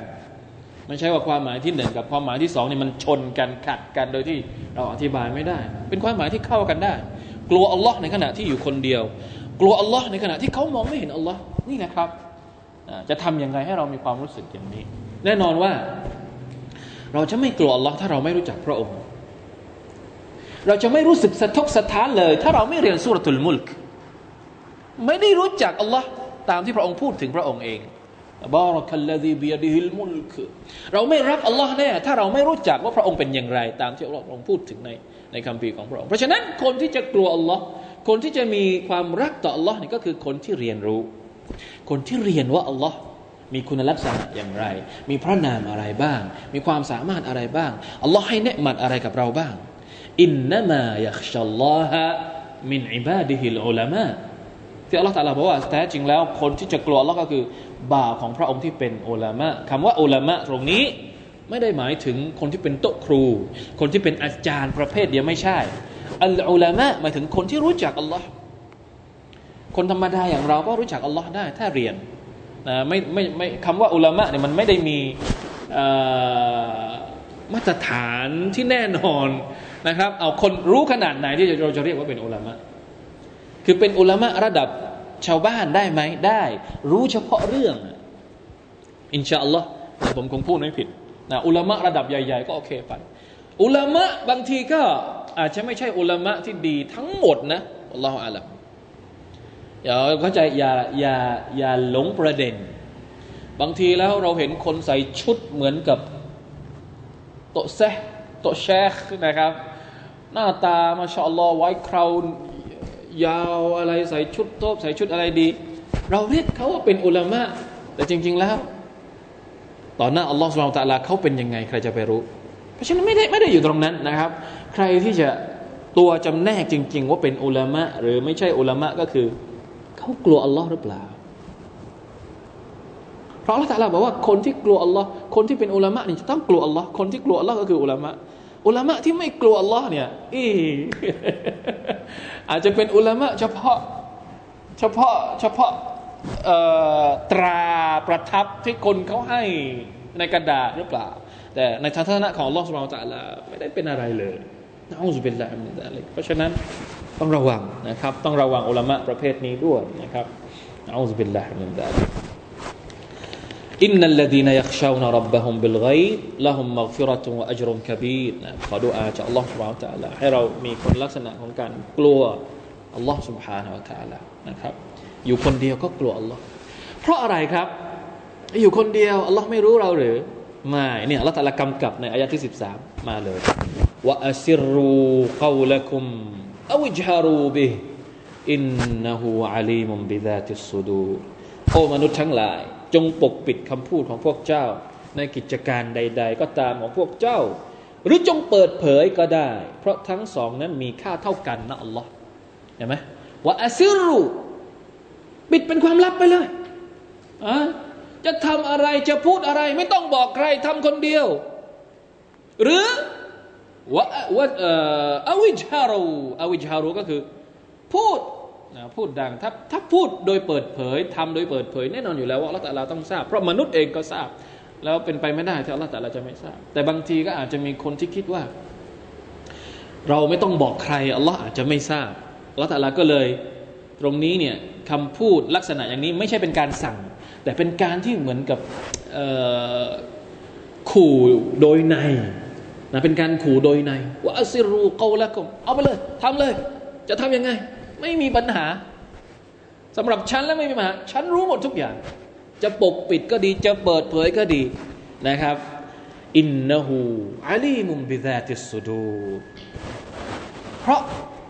ไม่ใช่ว่าความหมายที่หนึ่งกับความหมายที่สองนี่มันชนกันขัดกันโดยที่เราอธิบายไม่ได้ เป็นความหมายที่เข้ากันได้ กลัวอัลลอฮ์ในขณะที่อยู่คนเดียว กลัวอัลลอฮ์ในขณะที่เขามองไม่เห็นอัลลอฮ์นี่นะครับจะทํำยังไงให้เรามีความรู้สึกอย่างนี้ แน่นอนว่า เราจะไม่กลัวอัลลอฮ์ถ้าเราไม่รู้จักพระองค์ เราจะไม่รู้สึกสะทกสะท้านเลย ถ้าเราไม่เรียนสุรทูลมุลกไม่ได้รู้จักอัลลอฮ์ตามที่พระองค์พูดถึงพระองค์เองบารักัลลดีบียดิฮิลมุลกเราไม่รักอัลลอฮ์แน่ถ้าเราไม่รู้จักว่าพระองค์เป็นอย่างไร ตามที่อัลลอฮ์ทรงพูดถึงในในคำพีของพระองค์เพราะฉะนั้นคนที่จะกลัวอัลลอฮ์คนที่จะมีความรักต่ออัลลอฮ์นี่ก็คือคนที่เรียนรู้ คนที่เรียนว่าอัลลอฮ์มีคุณลักษณะอย่างไร มีพระนามอะไรบ้าง มีความสามารถอะไรบ้างอัลลอฮ์ให้เนืมัดอะไรกับเราบ้าง อินนามะยักชัลลอฮะมินอิบาดิฮิลอุลามะที่อัลลอฮฺตาลาบอกว่าแท้จริงแล้วคนที่จะกลัวอัลลอฮ์ก็คือบ่าวของพระองค์ที่เป็นอุลามะคำว่าอุลามะตรงนี้ไม่ได้หมายถึงคนที่เป็นโต๊ะครู คนที่เป็นอาจารย์ประเภทเดียวไม่ใช่ อัลอุลามะหมายถึงคนที่รู้จักอัลลอฮ์คนธรรมดาอย่างเราก็รู้จักอัลลอฮ์ได้ถ้าเรียนนะไม่ไม่ไม่คำว่าอุลามะเนี่ยมันไม่ได้มีมาตรฐานที่แน่นอน นะครับ เอาคนรู้ขนาดไหนที่เราจะเรียกว่าเป็นอุลามะคือเป็นอุลามะระดับชาวบ้านได้ไหมได้ รู้เฉพาะเรื่อง อินชาอัลลอฮ์แต่ผมคงพูดไม่ผิดนะอุลามะระดับใหญ่ ๆ ก็โอเคไปอุลามะบางทีก็อาจจะไม่ใช่อุลามะที่ดีทั้งหมดนะอัลลอฮฺอาลัมอย่าเข้าใจอย่าอย่าอย่าหลงประเด็น บางทีแล้วเราเห็นคนใส่ชุดเหมือนกับโตเซ โตเชคนะครับ หน้าตามาชาอัลลอฮ์ไว้คราวยาวอะไรใส่ชุดโต๊ะใส่ชุดอะไรดี เราเรียกเขาว่าเป็นอุลามะแต่จริง ๆแล้ว ต่อหน้าอัลลอฮฺสุบไบร์ตะลาเขาเป็นยังไงใครจะไปรู้ เพราะฉะนั้นไม่ได้ไม่ได้อยู่ตรงนั้นนะครับ ใครที่จะตัวจำแนกจริง ๆ ว่าเป็นอุลามะหรือไม่ใช่อุลามะก็คือเขากลัวอัลลอฮ์หรือเปล่า เพราะอัลลอฮฺตะลาบอกว่าคนที่กลัวอัลลอฮ์คนที่เป็นอุลามะนี่จะต้องกลัวอัลลอฮ์คนที่กลัวอัลลอฮ์ก็คืออุลามะ อุลามะที่ไม่กลัวอัลลอฮ์เนี่ยอีอาจจะเป็นอุลามะเฉพาะเฉพาะเฉพาะตราประทับที่คนเขาให้ในกระดาษหรือเปล่า แต่ในทางทัศนะของอัลลอฮ์ سبحانه وتعالى ไม่ได้เป็นอะไรเลยنعوذ بالله من ذلك เพราะฉะนั้นต้องระวังนะครับ ต้องระวังอุลามะประเภทนี้ด้วยนะครับนะอูซุบิลลาฮิมินซาลิก อินนัลลดีนยักชาวนารับบะฮุมบิลไกละฮุมมักฟิรตุวะอัจรุมคบีรนะขอดูอาจากอัลลอฮฺสุบฮานตะลาให้เรามีคนลักษณะของการกลัวอัลลอฮฺ سبحانه وتعالى นะครับ อยู่คนเดียวก็กลัวอัลลอฮ์เพราะอะไรครับ อยู่คนเดียวอัลลอฮ์ไม่รู้เราหรือไม่เนี่ยอัลลอฮ์ تعالى กำกับในอายะที่ 13 มาเลยوأسروا قولكم أو اجهروا به إنه عليم بذات الصدور โอ้มนุษย์ทั้งหลาย จงปกปิดคำพูดของพวกเจ้า ในกิจการใด ๆ ก็ตามของพวกเจ้า หรือจงเปิดเผยก็ได้ เพราะทั้งสองนั้นมีค่าเท่ากันนะอัลลอฮ์เห็นไหมว่าأسروا ปิดเป็นความลับไปเลยอะจะทำอะไรจะพูดอะไร ไม่ต้องบอกใครทำคนเดียว หรือวะวะอวิจฮารูอวิจฮารูก็คือ พูด นะพูดดังถ้าถ้าพูดโดยเปิดเผยทำโดยเปิดเผยแน่นอนอยู่แล้วว่าอัลลอฮฺต้องทราบ เพราะมนุษย์เองก็ทราบ แล้วเป็นไปไม่ได้ที่อัลลอฮฺจะไม่ทราบ แต่บางทีก็อาจจะมีคนที่คิดว่า เราไม่ต้องบอกใครอัลลอฮฺอาจจะไม่ทราบอัลลอฮฺก็เลยตรงนี้เนี่ยคำพูดลักษณะอย่างนี้ไม่ใช่เป็นการสั่ง แต่เป็นการที่เหมือนกับขู่โดยในนะเป็นการขู่โดยใน ว่าอัสิรูเกาละกมเอาไปเลยทำเลย จะทำยังไง ไม่มีปัญหาสำหรับฉันแล้วไม่มีปัญหา ฉันรู้หมดทุกอย่าง จะปกปิดก็ดี จะเปิดเผยก็ดีนะครับ อินนหูอาลีมุมบิดาติสุดูเพราะ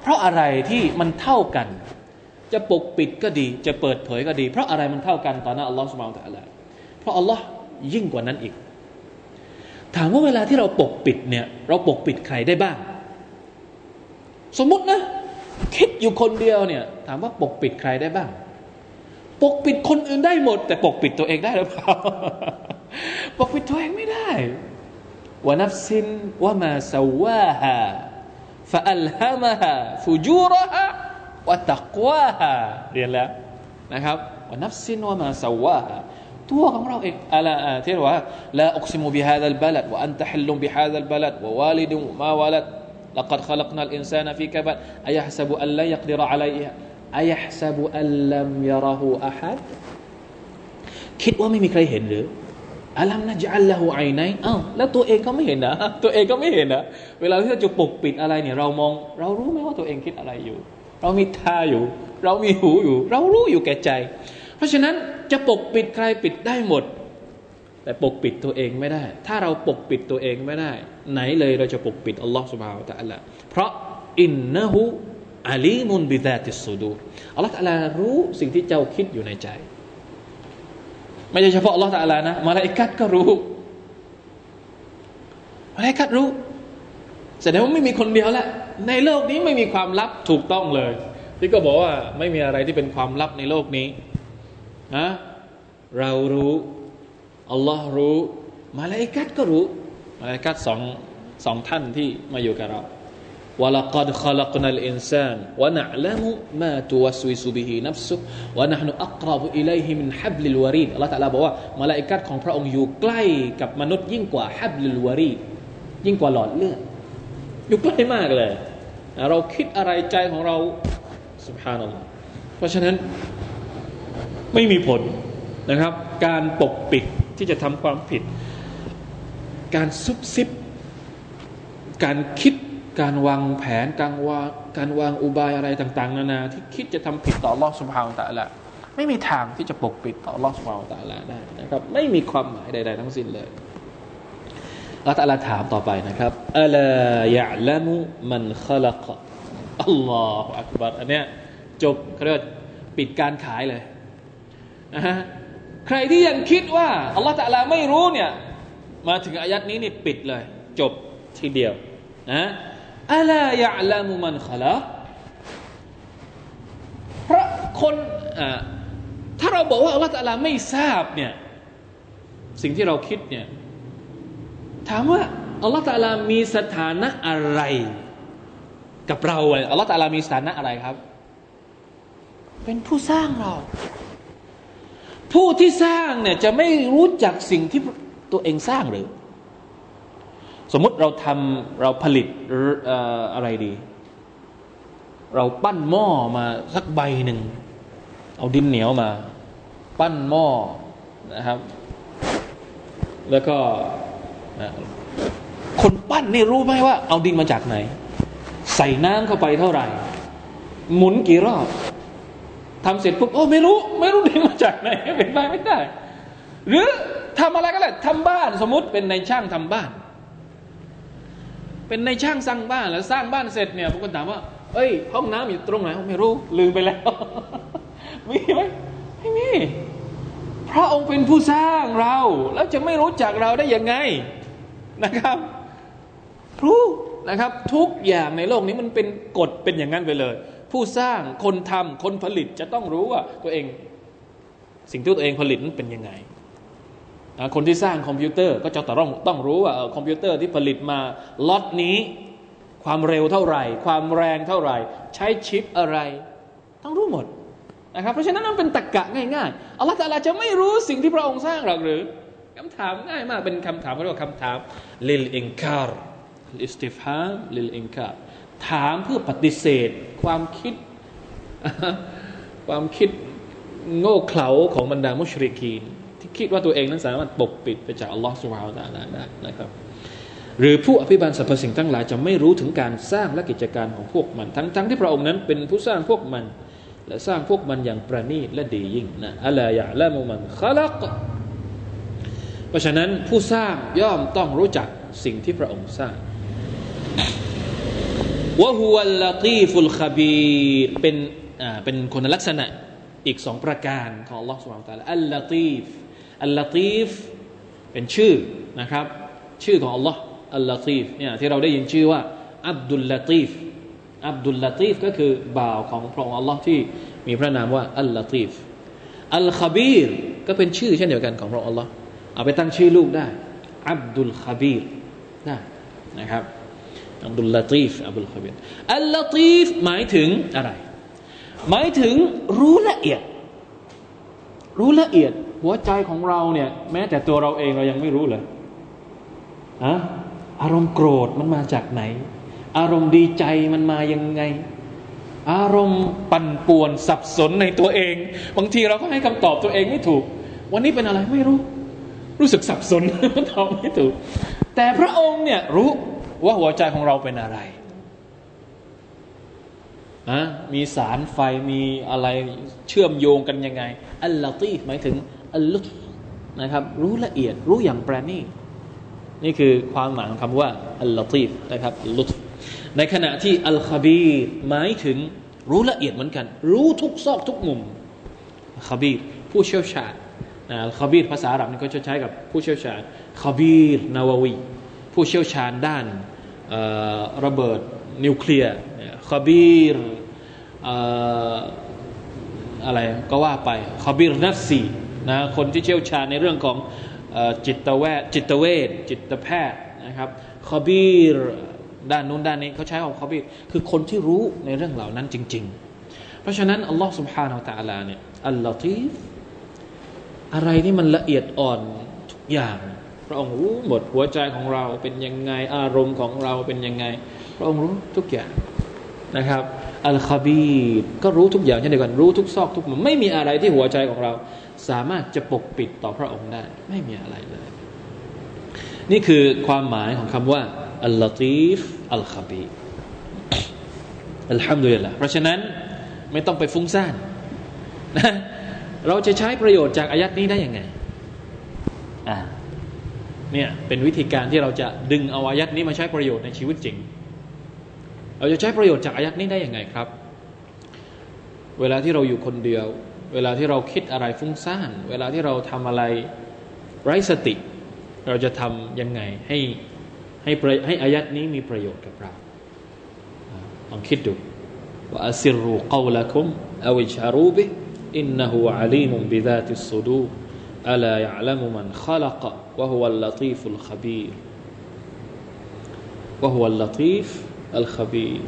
เพราะอะไรที่มันเท่ากัน จะปกปิดก็ดี จะเปิดเผยก็ดี เพราะอะไรมันเท่ากันต่อหน้าอัลลอฮฺสุบไบร์ตะลาเพราะอัลลอฮ์ยิ่งกว่านั้นอีก ถามว่าเวลาที่เราปกปิดเนี่ย เราปกปิดใครได้บ้าง สมมุตินะ คิดอยู่คนเดียวเนี่ย ถามว่าปกปิดใครได้บ้าง ปกปิดคนอื่นได้หมด แต่ปกปิดตัวเองได้หรือเปล่าปกปิดตัวเองไม่ได้วนัฟซินวะมาซาวาฮาฟะอัลฮามะฮาฟูจูรฮาวะตักวาฮาเรียนแล้วนะครับونفس وما سواها ตัวของเราเองอะไรที่ว่า لا أقسم بهذا البلد وأنت حل بهذا البلد ووالد وما ولد لقد خلقنا الإنسان في كبد أيحسب أن لن يقدر عليه คิดว่าไม่มีใครเห็นหรือألم نجعل له عينين อ้าวแล้วตัวเองก็ไม่เห็นนะตัวเองก็ไม่เห็นนะเวลาที่เราจะปกปิดอะไรเนี่ย เรามอง เรารู้ไหมว่าตัวเองคิดอะไรอยู่ เรามีตาอยู่ เรามีหูอยู่ เรารู้อยู่แก่ใจ เพราะฉะนั้นจะปกปิดใครปิดได้หมด แต่ปกปิดตัวเองไม่ได้ ถ้าเราปกปิดตัวเองไม่ได้ ไหนเลยเราจะปกปิดอัลลอฮฺสุบฮาวตะอัลละเพราะอินนะฮูอาลีมุนบิดาติสุดูอัลลอฮฺตะอัลารู้สิ่งที่เจ้าคิดอยู่ในใจ ไม่ใช่เฉพาะอัลลอฮฺตะอัลานะมาลาอิกัดก็รู้มาลาอิกะฮ์รู้แสดงว่าไม่มีคนเดียวแหละในโลกนี้ไม่มีความลับถูกต้องเลย ที่ก็บอกว่าไม่มีอะไรที่เป็นความลับในโลกนี้นะเรารู้ อัลลอฮ์รู้ มาลาอิกะฮ์ก็รู้ มาลาอิกะฮ์สองสองท่านที่มาอยู่กับเราولقد خلقنا الإنسان ونعلم ما توسوس به نفسه ونحن أقرب إليه من حبل الوريد อัลลอฮฺ تعالى บอกว่ามาลาอิกัดของพระองค์อยู่ใกล้กับมนุษย์ยิ่งกว่าฮับลิลวารีดยิ่งกว่าหลอดเลือดอยู่ใกล้มากเลย เราคิดอะไรใจของเราสุภานัลลอฮ์เพราะฉะนั้นไม่มีผลนะครับ การปกปิด ที่จะทำความผิด การซุบซิบ การคิดการวางแผนการวางการวางอุบายอะไรต่าง ๆ นานา ที่คิดจะทำผิดต่อลอสุภาวตะละไม่มีทางที่จะปกปิดต่อลอสุภาวตะละได้นะครับ ไม่มีความหมายใด ๆ ทั้งสิ้นเลยอัลลอฮ์ถามต่อไปนะครับอัลยะละมุมันขลักอัลลอฮฺอักบัรอันเนี้ยจบเขาเรียกปิดการขายเลยนะฮะ ใครที่ยังคิดว่าอัลลอฮฺตะลาไม่รู้เนี่ยมาถึงอายัดนี้นี่ปิดเลย จบทีเดียวนะอัลายะละมุมันขลักเพราะคนถ้าเราบอกว่าอัลลอฮฺตะลาไม่ทราบเนี่ยสิ่งที่เราคิดเนี่ยถามว่าอัลลอฮฺตาลามีสถานะอะไร กับเราอัลลอฮฺตาลามีสถานะอะไรครับ เป็นผู้สร้างเรา ผู้ที่สร้างเนี่ยจะไม่รู้จักสิ่งที่ตัวเองสร้างหรือ สมมติเราทำเราผลิตอะไรดี เราปั้นหม้อมาสักใบหนึ่ง เอาดินเหนียวมา ปั้นหม้อนะครับ แล้วก็คนปั้นนี่รู้ไหมว่า เอาดินมาจากไหน ใส่น้ำเข้าไปเท่าไหร่ หมุนกี่รอบ ทำเสร็จปุ๊บโอ้ไม่รู้ ไม่รู้ดินมาจากไหนเป็นไปไม่ได้ หรือทำอะไรก็ได้ทำบ้านสมมติเป็นในช่างทำบ้าน เป็นในช่างสร้างบ้านแล้วสร้างบ้านเสร็จเนี่ยผมก็ถามว่า เอ้ย ห้องน้ำอยู่ตรงไหนไม่รู้ลืมไปแล้ว มีไหมไม่มีพระองค์เป็นผู้สร้างเรา แล้วจะไม่รู้จักเราได้ยังไงนะครับรู้นะครับ ทุกอย่างในโลกนี้มันเป็นกฎเป็นอย่างนั้นไปเลย ผู้สร้างคนทำคนผลิตจะต้องรู้ว่าตัวเอง สิ่งที่ตัวเองผลิตนั้นเป็นยังไงคนที่สร้างคอมพิวเตอร์ก็จะต้องต้องรู้ว่าคอมพิวเตอร์ที่ผลิตมาล็อตนี้ ความเร็วเท่าไหร่ ความแรงเท่าไหร่ ใช้ชิปอะไร ต้องรู้หมดนะครับเพราะฉะนั้นมันเป็นตรรกะง่ายๆอัลลอฮฺ تعالى จะไม่รู้สิ่งที่พระองค์สร้างหรอกหรือคำถามง่ายมากเป็นคำถามเรียกว่าคำถามللإنكار استفهام للإنكار ถามเพื่อปฏิเสธ ความคิด ความคิดโง่เขลาของบรรดามุชริกีน ที่คิดว่าตัวเองนั้นสามารถปกปิดไปจากอัลลอฮฺสุบฮาวตาลาได้นะครับหรือผู้อภิบาลสรรพสิ่งทั้งหลายจะไม่รู้ถึงการสร้างและกิจการของพวกมัน ทั้งๆทที่พระองค์นั้นเป็นผู้สร้างพวกมัน และสร้างพวกมันอย่างประณีตและดียิ่งนะอัลลอฮฺยะละมุมันขลักเพราะฉะนั้นผู้สร้างย่อมต้องรู้จักสิ่งที่พระองค์สร้าง วะฮุวัลลตีฟุลคบีรเป็นอ่าเป็นคุณลักษณะอีกสองประการของ Allah سبحانه และ تعالى อัลลตีฟอัลลตีฟเป็นชื่อนะครับ ชื่อของ Allah อัลลตีฟเนี่ยที่เราได้ยินชื่อว่าอับดุลลตีฟอับดุลลตีฟก็คือบ่าวของพระองค์ Allah ที่มีพระนามว่าอัลลตีฟอัลคบีรก็เป็นชื่อเช่นเดียวกันของพระองค์ Allah เอาไปตั้งชื่อลูกได้ อับดุลคบีรได้นะครับ อับดุลลาตีฟอับดุลคบีรอัลลาตีฟหมายถึงอะไร หมายถึงรู้ละเอียด รู้ละเอียด หัวใจของเราเนี่ยแม้แต่ตัวเราเองเรายังไม่รู้เลยอะอารมณ์โกรธมันมาจากไหน อารมณ์ดีใจมันมายังไง อารมณ์ปั่นป่วนสับสนในตัวเอง บางทีเราก็ให้คำตอบตัวเองไม่ถูก วันนี้เป็นอะไรไม่รู้ รู้สึกสับสนตอบไม่ถูก แต่พระองค์เนี่ยรู้ ว่าหัวใจของเราเป็นอะไรอะมีสารไฟมีอะไรเชื่อมโยงกันยังไง อัลลอตีหมายถึงอัลลุตนะครับ รู้ละเอียดรู้อย่างประณีตนี่คือความหมายของคำว่าอัลลอตีฟนะครับลุตในขณะที่อัลคาบีรหมายถึงรู้ละเอียดเหมือนกัน รู้ทุกซอกทุกมุมคาบีรผู้เชี่ยวชาญนะคาบีรภาษาอาหรับนี่ก็จะใช้กับผู้เชี่ยวชาญคาบีรนาววีผู้เชี่ยวชาญด้าน ระเบิดนิวเคลียร์คบีรอะไรก็ว่าไปคบีรนัฟซีนะคนที่เชี่ยวชาญในเรื่องของจิตเวชจิตเวชจิตแพทย์นะครับคบีรด้านนู้นด้านนี้เขาใช้คำคบีรคือคนที่รู้ในเรื่องเหล่านั้นจริง ๆ เพราะฉะนั้นอัลลอฮ์ سبحانه และ تعالى เนี่ยอัลลอฮีฟอะไรที่มันละเอียดอ่อนทุกอย่าง พระองค์รู้หมดหัวใจของเราเป็นยังไงอารมณ์ของเราเป็นยังไง พระองค์รู้ทุกอย่างนะครับอัลคาบีดก็รู้ทุกอย่างเช่นเดียวกันรู้ทุกซอกทุกมุมไม่มีอะไรที่หัวใจของเรา สามารถจะปกปิดต่อพระองค์ได้ ไม่มีอะไรเลย นี่คือความหมายของคำว่าอัลลอตีฟอัลคาบีอัลฮัมดุลิลละเพราะฉะนั้นไม่ต้องไปฟุ้งซ่านนะเราจะใช้ประโยชน์จากอายัดนี้ได้ยังไงอ่า เนี่ยเป็นวิธีการที่เราจะดึงเอาอายัดนี้มาใช้ประโยชน์ในชีวิตจริง เราจะใช้ประโยชน์จากอายัดนี้ได้อยังไงครับ เวลาที่เราอยู่คนเดียว เวลาที่เราคิดอะไรฟุ้งซ่าน เวลาที่เราทำอะไรไร้สติ เราจะทำยังไงให้ให้ให้อายัดนี้มีประโยชน์กับเราลองคิดดูว่าอสิรูกาวละคุมอวิชารูบิอินนหูอาลีมุบิดาติสุดูอัลายะลัมมันขลักะ ฮุวัลลตีฟุลขบีรวะฮุวัลลตีฟอัลขบีร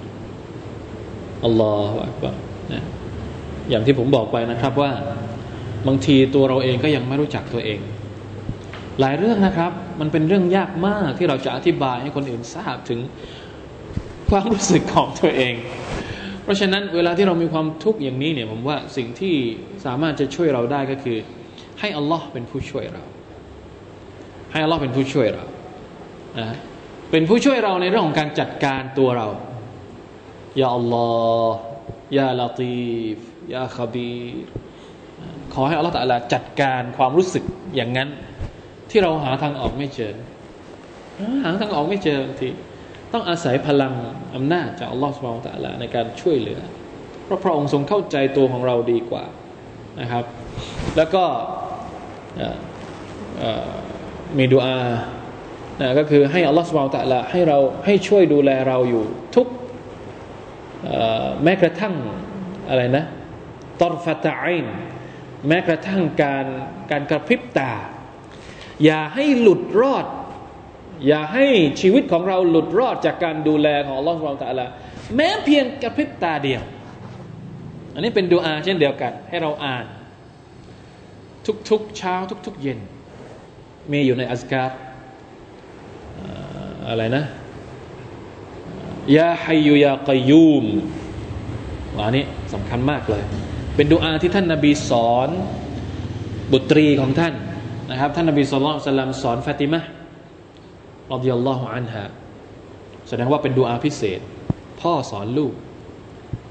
อัลลอฮฺอักบารนะอย่างที่ผมบอกไปนะครับว่า บางทีตัวเราเองก็ยังไม่รู้จักตัวเอง หลายเรื่องนะครับ มันเป็นเรื่องยากมากที่เราจะอธิบายให้คนอื่นทราบถึงความรู้สึกของตัวเอง เพราะฉะนั้นเวลาที่เรามีความทุกข์อย่างนี้เนี่ยผมว่าสิ่งที่สามารถจะช่วยเราได้ก็คือ ให้อัลลอฮ์เป็นผู้ช่วยเรา ให้อัลลอฮ์เป็นผู้ช่วยเรานะเป็นผู้ช่วยเราในเรื่องของการจัดการตัวเรายาอัลลอฮ์ยาลาตีฟยาคาบีขอให้อัลลอฮ์ตะลาจัดการความรู้สึกอย่างนั้น ที่เราหาทางออกไม่เจอ หาทางออกไม่เจอบางทีต้องอาศัยพลังอำนาจจากอัลลอฮฺสุบานตะลาในการช่วยเหลือ เพราะพระองค์ทรงเข้าใจตัวของเราดีกว่านะครับ แล้วก็ มีดูอานะก็คือให้อัลลอฮฺสุบานตะลาให้เราให้ช่วยดูแลเราอยู่ทุกแม้กระทั่งอะไรนะตอรฟตาอินแม้กระทั่งการการกระพริบตา อย่าให้หลุดรอด อย่าให้ชีวิตของเราหลุดรอดจากการดูแลของอัลลอฮฺสุบไบร์ตะลาแม้เพียงกระพริบตาเดียว อันนี้เป็นดูอาเช่นเดียวกัน ให้เราอ่าน ทุกๆเช้าทุก ๆ เย็น มีอยู่ในอัสการอะไรนะยาฮัยยูยากยูมอันนี้สำคัญมากเลย เป็นดูอาที่ท่านนาบีสอนบุตรีของท่านนะครับท่านนาบีสุลต่านสอนฟาติมะรดิยัลลอฮุอันฮะแสดงว่าเป็นดูอาพิเศษ พ่อสอนลูก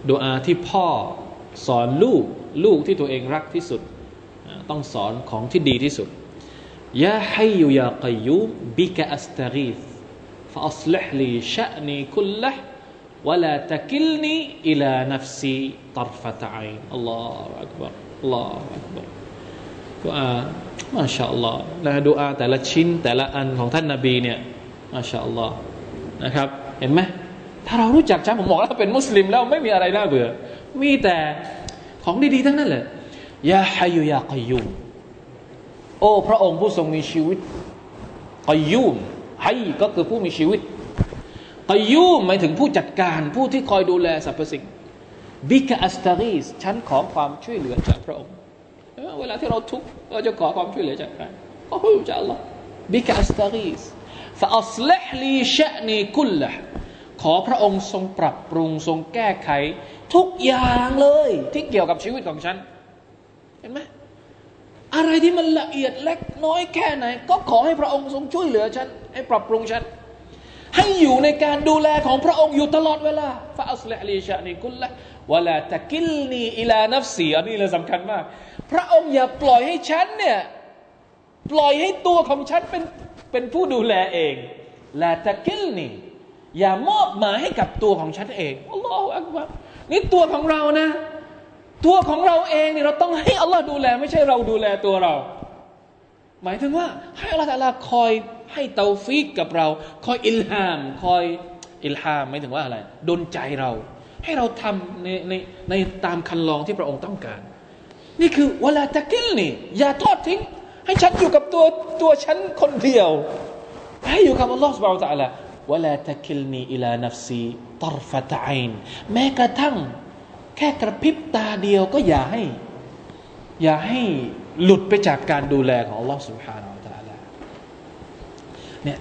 ดูอาที่พ่อสอนลูก ลูกที่ตัวเองรักที่สุด ต้องสอนของที่ดีที่สุด ยาให้ยูยากยูบิกะอัสตารีฟ فأصلح لي شأني كله ولا تكلني إلى نفسي طرفة عين الله أكبر الله أكبر ดูอามาชาอัลลอฮ์นะดูอาแต่ละชิ้นแต่ละอันของท่านนาบีเนี่ยมาชาอัลลอฮ์นะครับ เห็นไหมถ้าเรารู้จักฉันผมบอกแล้วเป็นมุสลิมแล้วไม่มีอะไรน่าเบื่อ มีแต่ของดีๆทั้งนั้นแหละยาฮายุยากยุม โอ้ พระองค์ผู้ทรงมีชีวิตกยุมฮัยก็คือผู้มีชีวิตกยุมหมายถึงผู้จัดการผู้ที่คอยดูแลสรรพสิ่งบิกอัสตารีสฉันขอความช่วยเหลือจากพระองค์เวลาที่เราทุกข์เราจะขอความช่วยเหลือจากใครขอพระอจากอัลลอฮ์بك أستغيث فأصلح لي شأني كله ขอพระองค์ทรงปรับปรุงทรงแก้ไข ทุกอย่างเลย ที่เกี่ยวกับชีวิตของฉัน เห็นไหม อะไรที่มันละเอียดเล็กน้อยแค่ไหน ก็ขอให้พระองค์ทรงช่วยเหลือฉัน ให้ปรับปรุงฉัน ให้อยู่ในการดูแลของพระองค์อยู่ตลอดเวลาفأصلح لي شأني كله ولا تكلني إلى نفسي อันนี้เลยสำคัญมาก พระองค์อย่าปล่อยให้ฉันเนี่ยปล่อยให้ตัวของฉันเป็นเป็นผู้ดูแลเองولا تكلنيอย่ามอบหมายให้กับตัวของฉันเองالله أكبر นี่ตัวของเรานะ ตัวของเราเองเนี่ยเราต้องให้อัลลอฮ์ดูแล ไม่ใช่เราดูแลตัวเรา หมายถึงว่า ให้อัลลอฮฺตะลาคอยให้توفيق กับเรา คอย إلهام คอย إلهام หมายถึงว่าอะไรดลใจเรา ให้เราทำในในในตามครรลองที่พระองค์ต้องการ นี่คือولا تكلني อย่าทอดทิ้ง ให้ฉันอยู่กับตัวตัวฉันคนเดียว ให้อยู่กับอัลลอฮฺ سبحانه وتعالى ولا تكلني إلى نفسي طرفة عين แม้กระทั่ง แค่กระพริบตาเดียวก็อย่าให้ อย่าให้หลุดไปจากการดูแลของอัลลอฮฺسبحان الله เนี่ย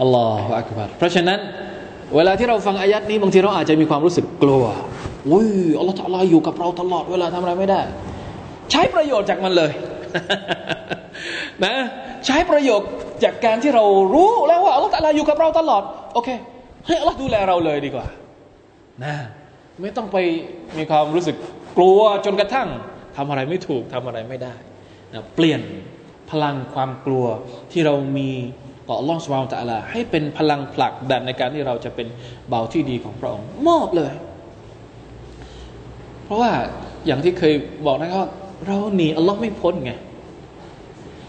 อัลลอฮฺอักบารเพราะฉะนั้น เวลาที่เราฟังอายัดนี้บางทีเราอาจจะมีความรู้สึกกลัวอุ้ยอัลลอฮฺตะลาอยู่กับเราตลอดเวลาทำอะไรไม่ได้ ใช้ประโยชน์จากมันเลยนะใช้ประโยชน์จากการที่เรารู้แล้วว่าอัลลอฮฺตะลาอยู่กับเราตลอด โอเคให้อัลลอฮฺดูแลเราเลยดีกว่านะ ไม่ต้องไปมีความรู้สึกกลัวจนกระทั่งทำอะไรไม่ถูกทำอะไรไม่ได้นะเปลี่ยนพลังความกลัวที่เรามีต่อลลอฮฺสุบานตะลาให้เป็นพลังผลักดันในการที่เราจะเป็นเบาที่ดีของพระองค์มอบเลย เพราะว่าอย่างที่เคยบอกนะครับเราหนีอัลลอฮ์ไม่พ้นไง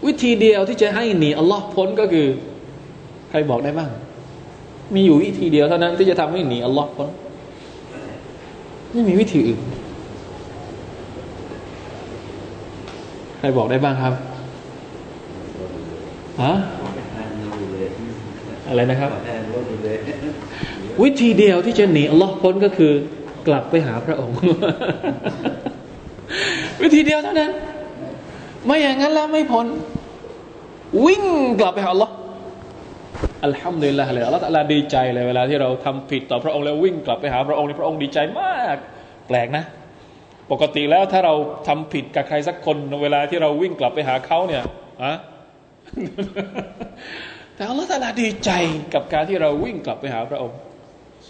วิธีเดียวที่จะให้หนีอัลลอฮ์พ้นก็คือ ใครบอกได้บ้าง มีอยู่วิธีเดียวเท่านั้นที่จะทำให้หนีอัลลอฮ์พ้น ไม่มีวิธีอื่น ใครบอกได้บ้างครับฮะอะไรนะครับ วิธีเดียวที่จะหนีอัลลอฮ์พ้นก็คือกลับไปหาพระองค์ วิธีเดียวเท่านั้น ไม่อย่างนั้นแล้วไม่พ้น วิ่งกลับไปหาอัลลอฮ์ อัลฮัมดุลิลละเลยอัลลอฮ์ตะลาดีใจเลยเวลาที่เราทำผิดต่อพระองค์แล้ววิ่งกลับไปหาพระองค์นี่พระองค์ดีใจมาก แปลกนะ ปกติแล้วถ้าเราทำผิดกับใครสักคนเวลาที่เราวิ่งกลับไปหาเขาเนี่ยอะแต่อัลลอฮ์ตะลาดีใจกับการที่เราวิ่งกลับไปหาพระองค์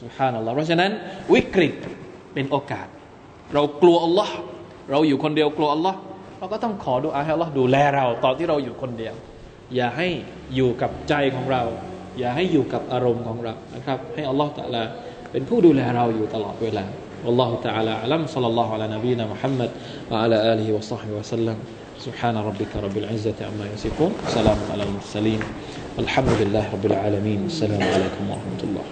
สุฮานัลลอฮ์เพราะฉะนั้นวิกฤตเป็นโอกาส เรากลัวอัลลอฮ์เราอยู่คนเดียวกลัวอัลลอฮ์เราก็ต้องขอดูอาให้อัลลอฮ์ดูแลเราตอนที่เราอยู่คนเดียว อย่าให้อยู่กับใจของเรา อย่าให้อยู่กับอารมณ์ของเรานะครับ ให้อัลลอฮ์ตะลาเป็นผู้ดูแลเราอยู่ตลอดเวลา والله تعالى أعلم صلى الله على نبينا محمد وعلى آله وصحبه وسلم سبحان ربك رب العزة عما يصفون سلام على المرسلين الحمد لله رب العالمين السلام عليكم ورحمة الله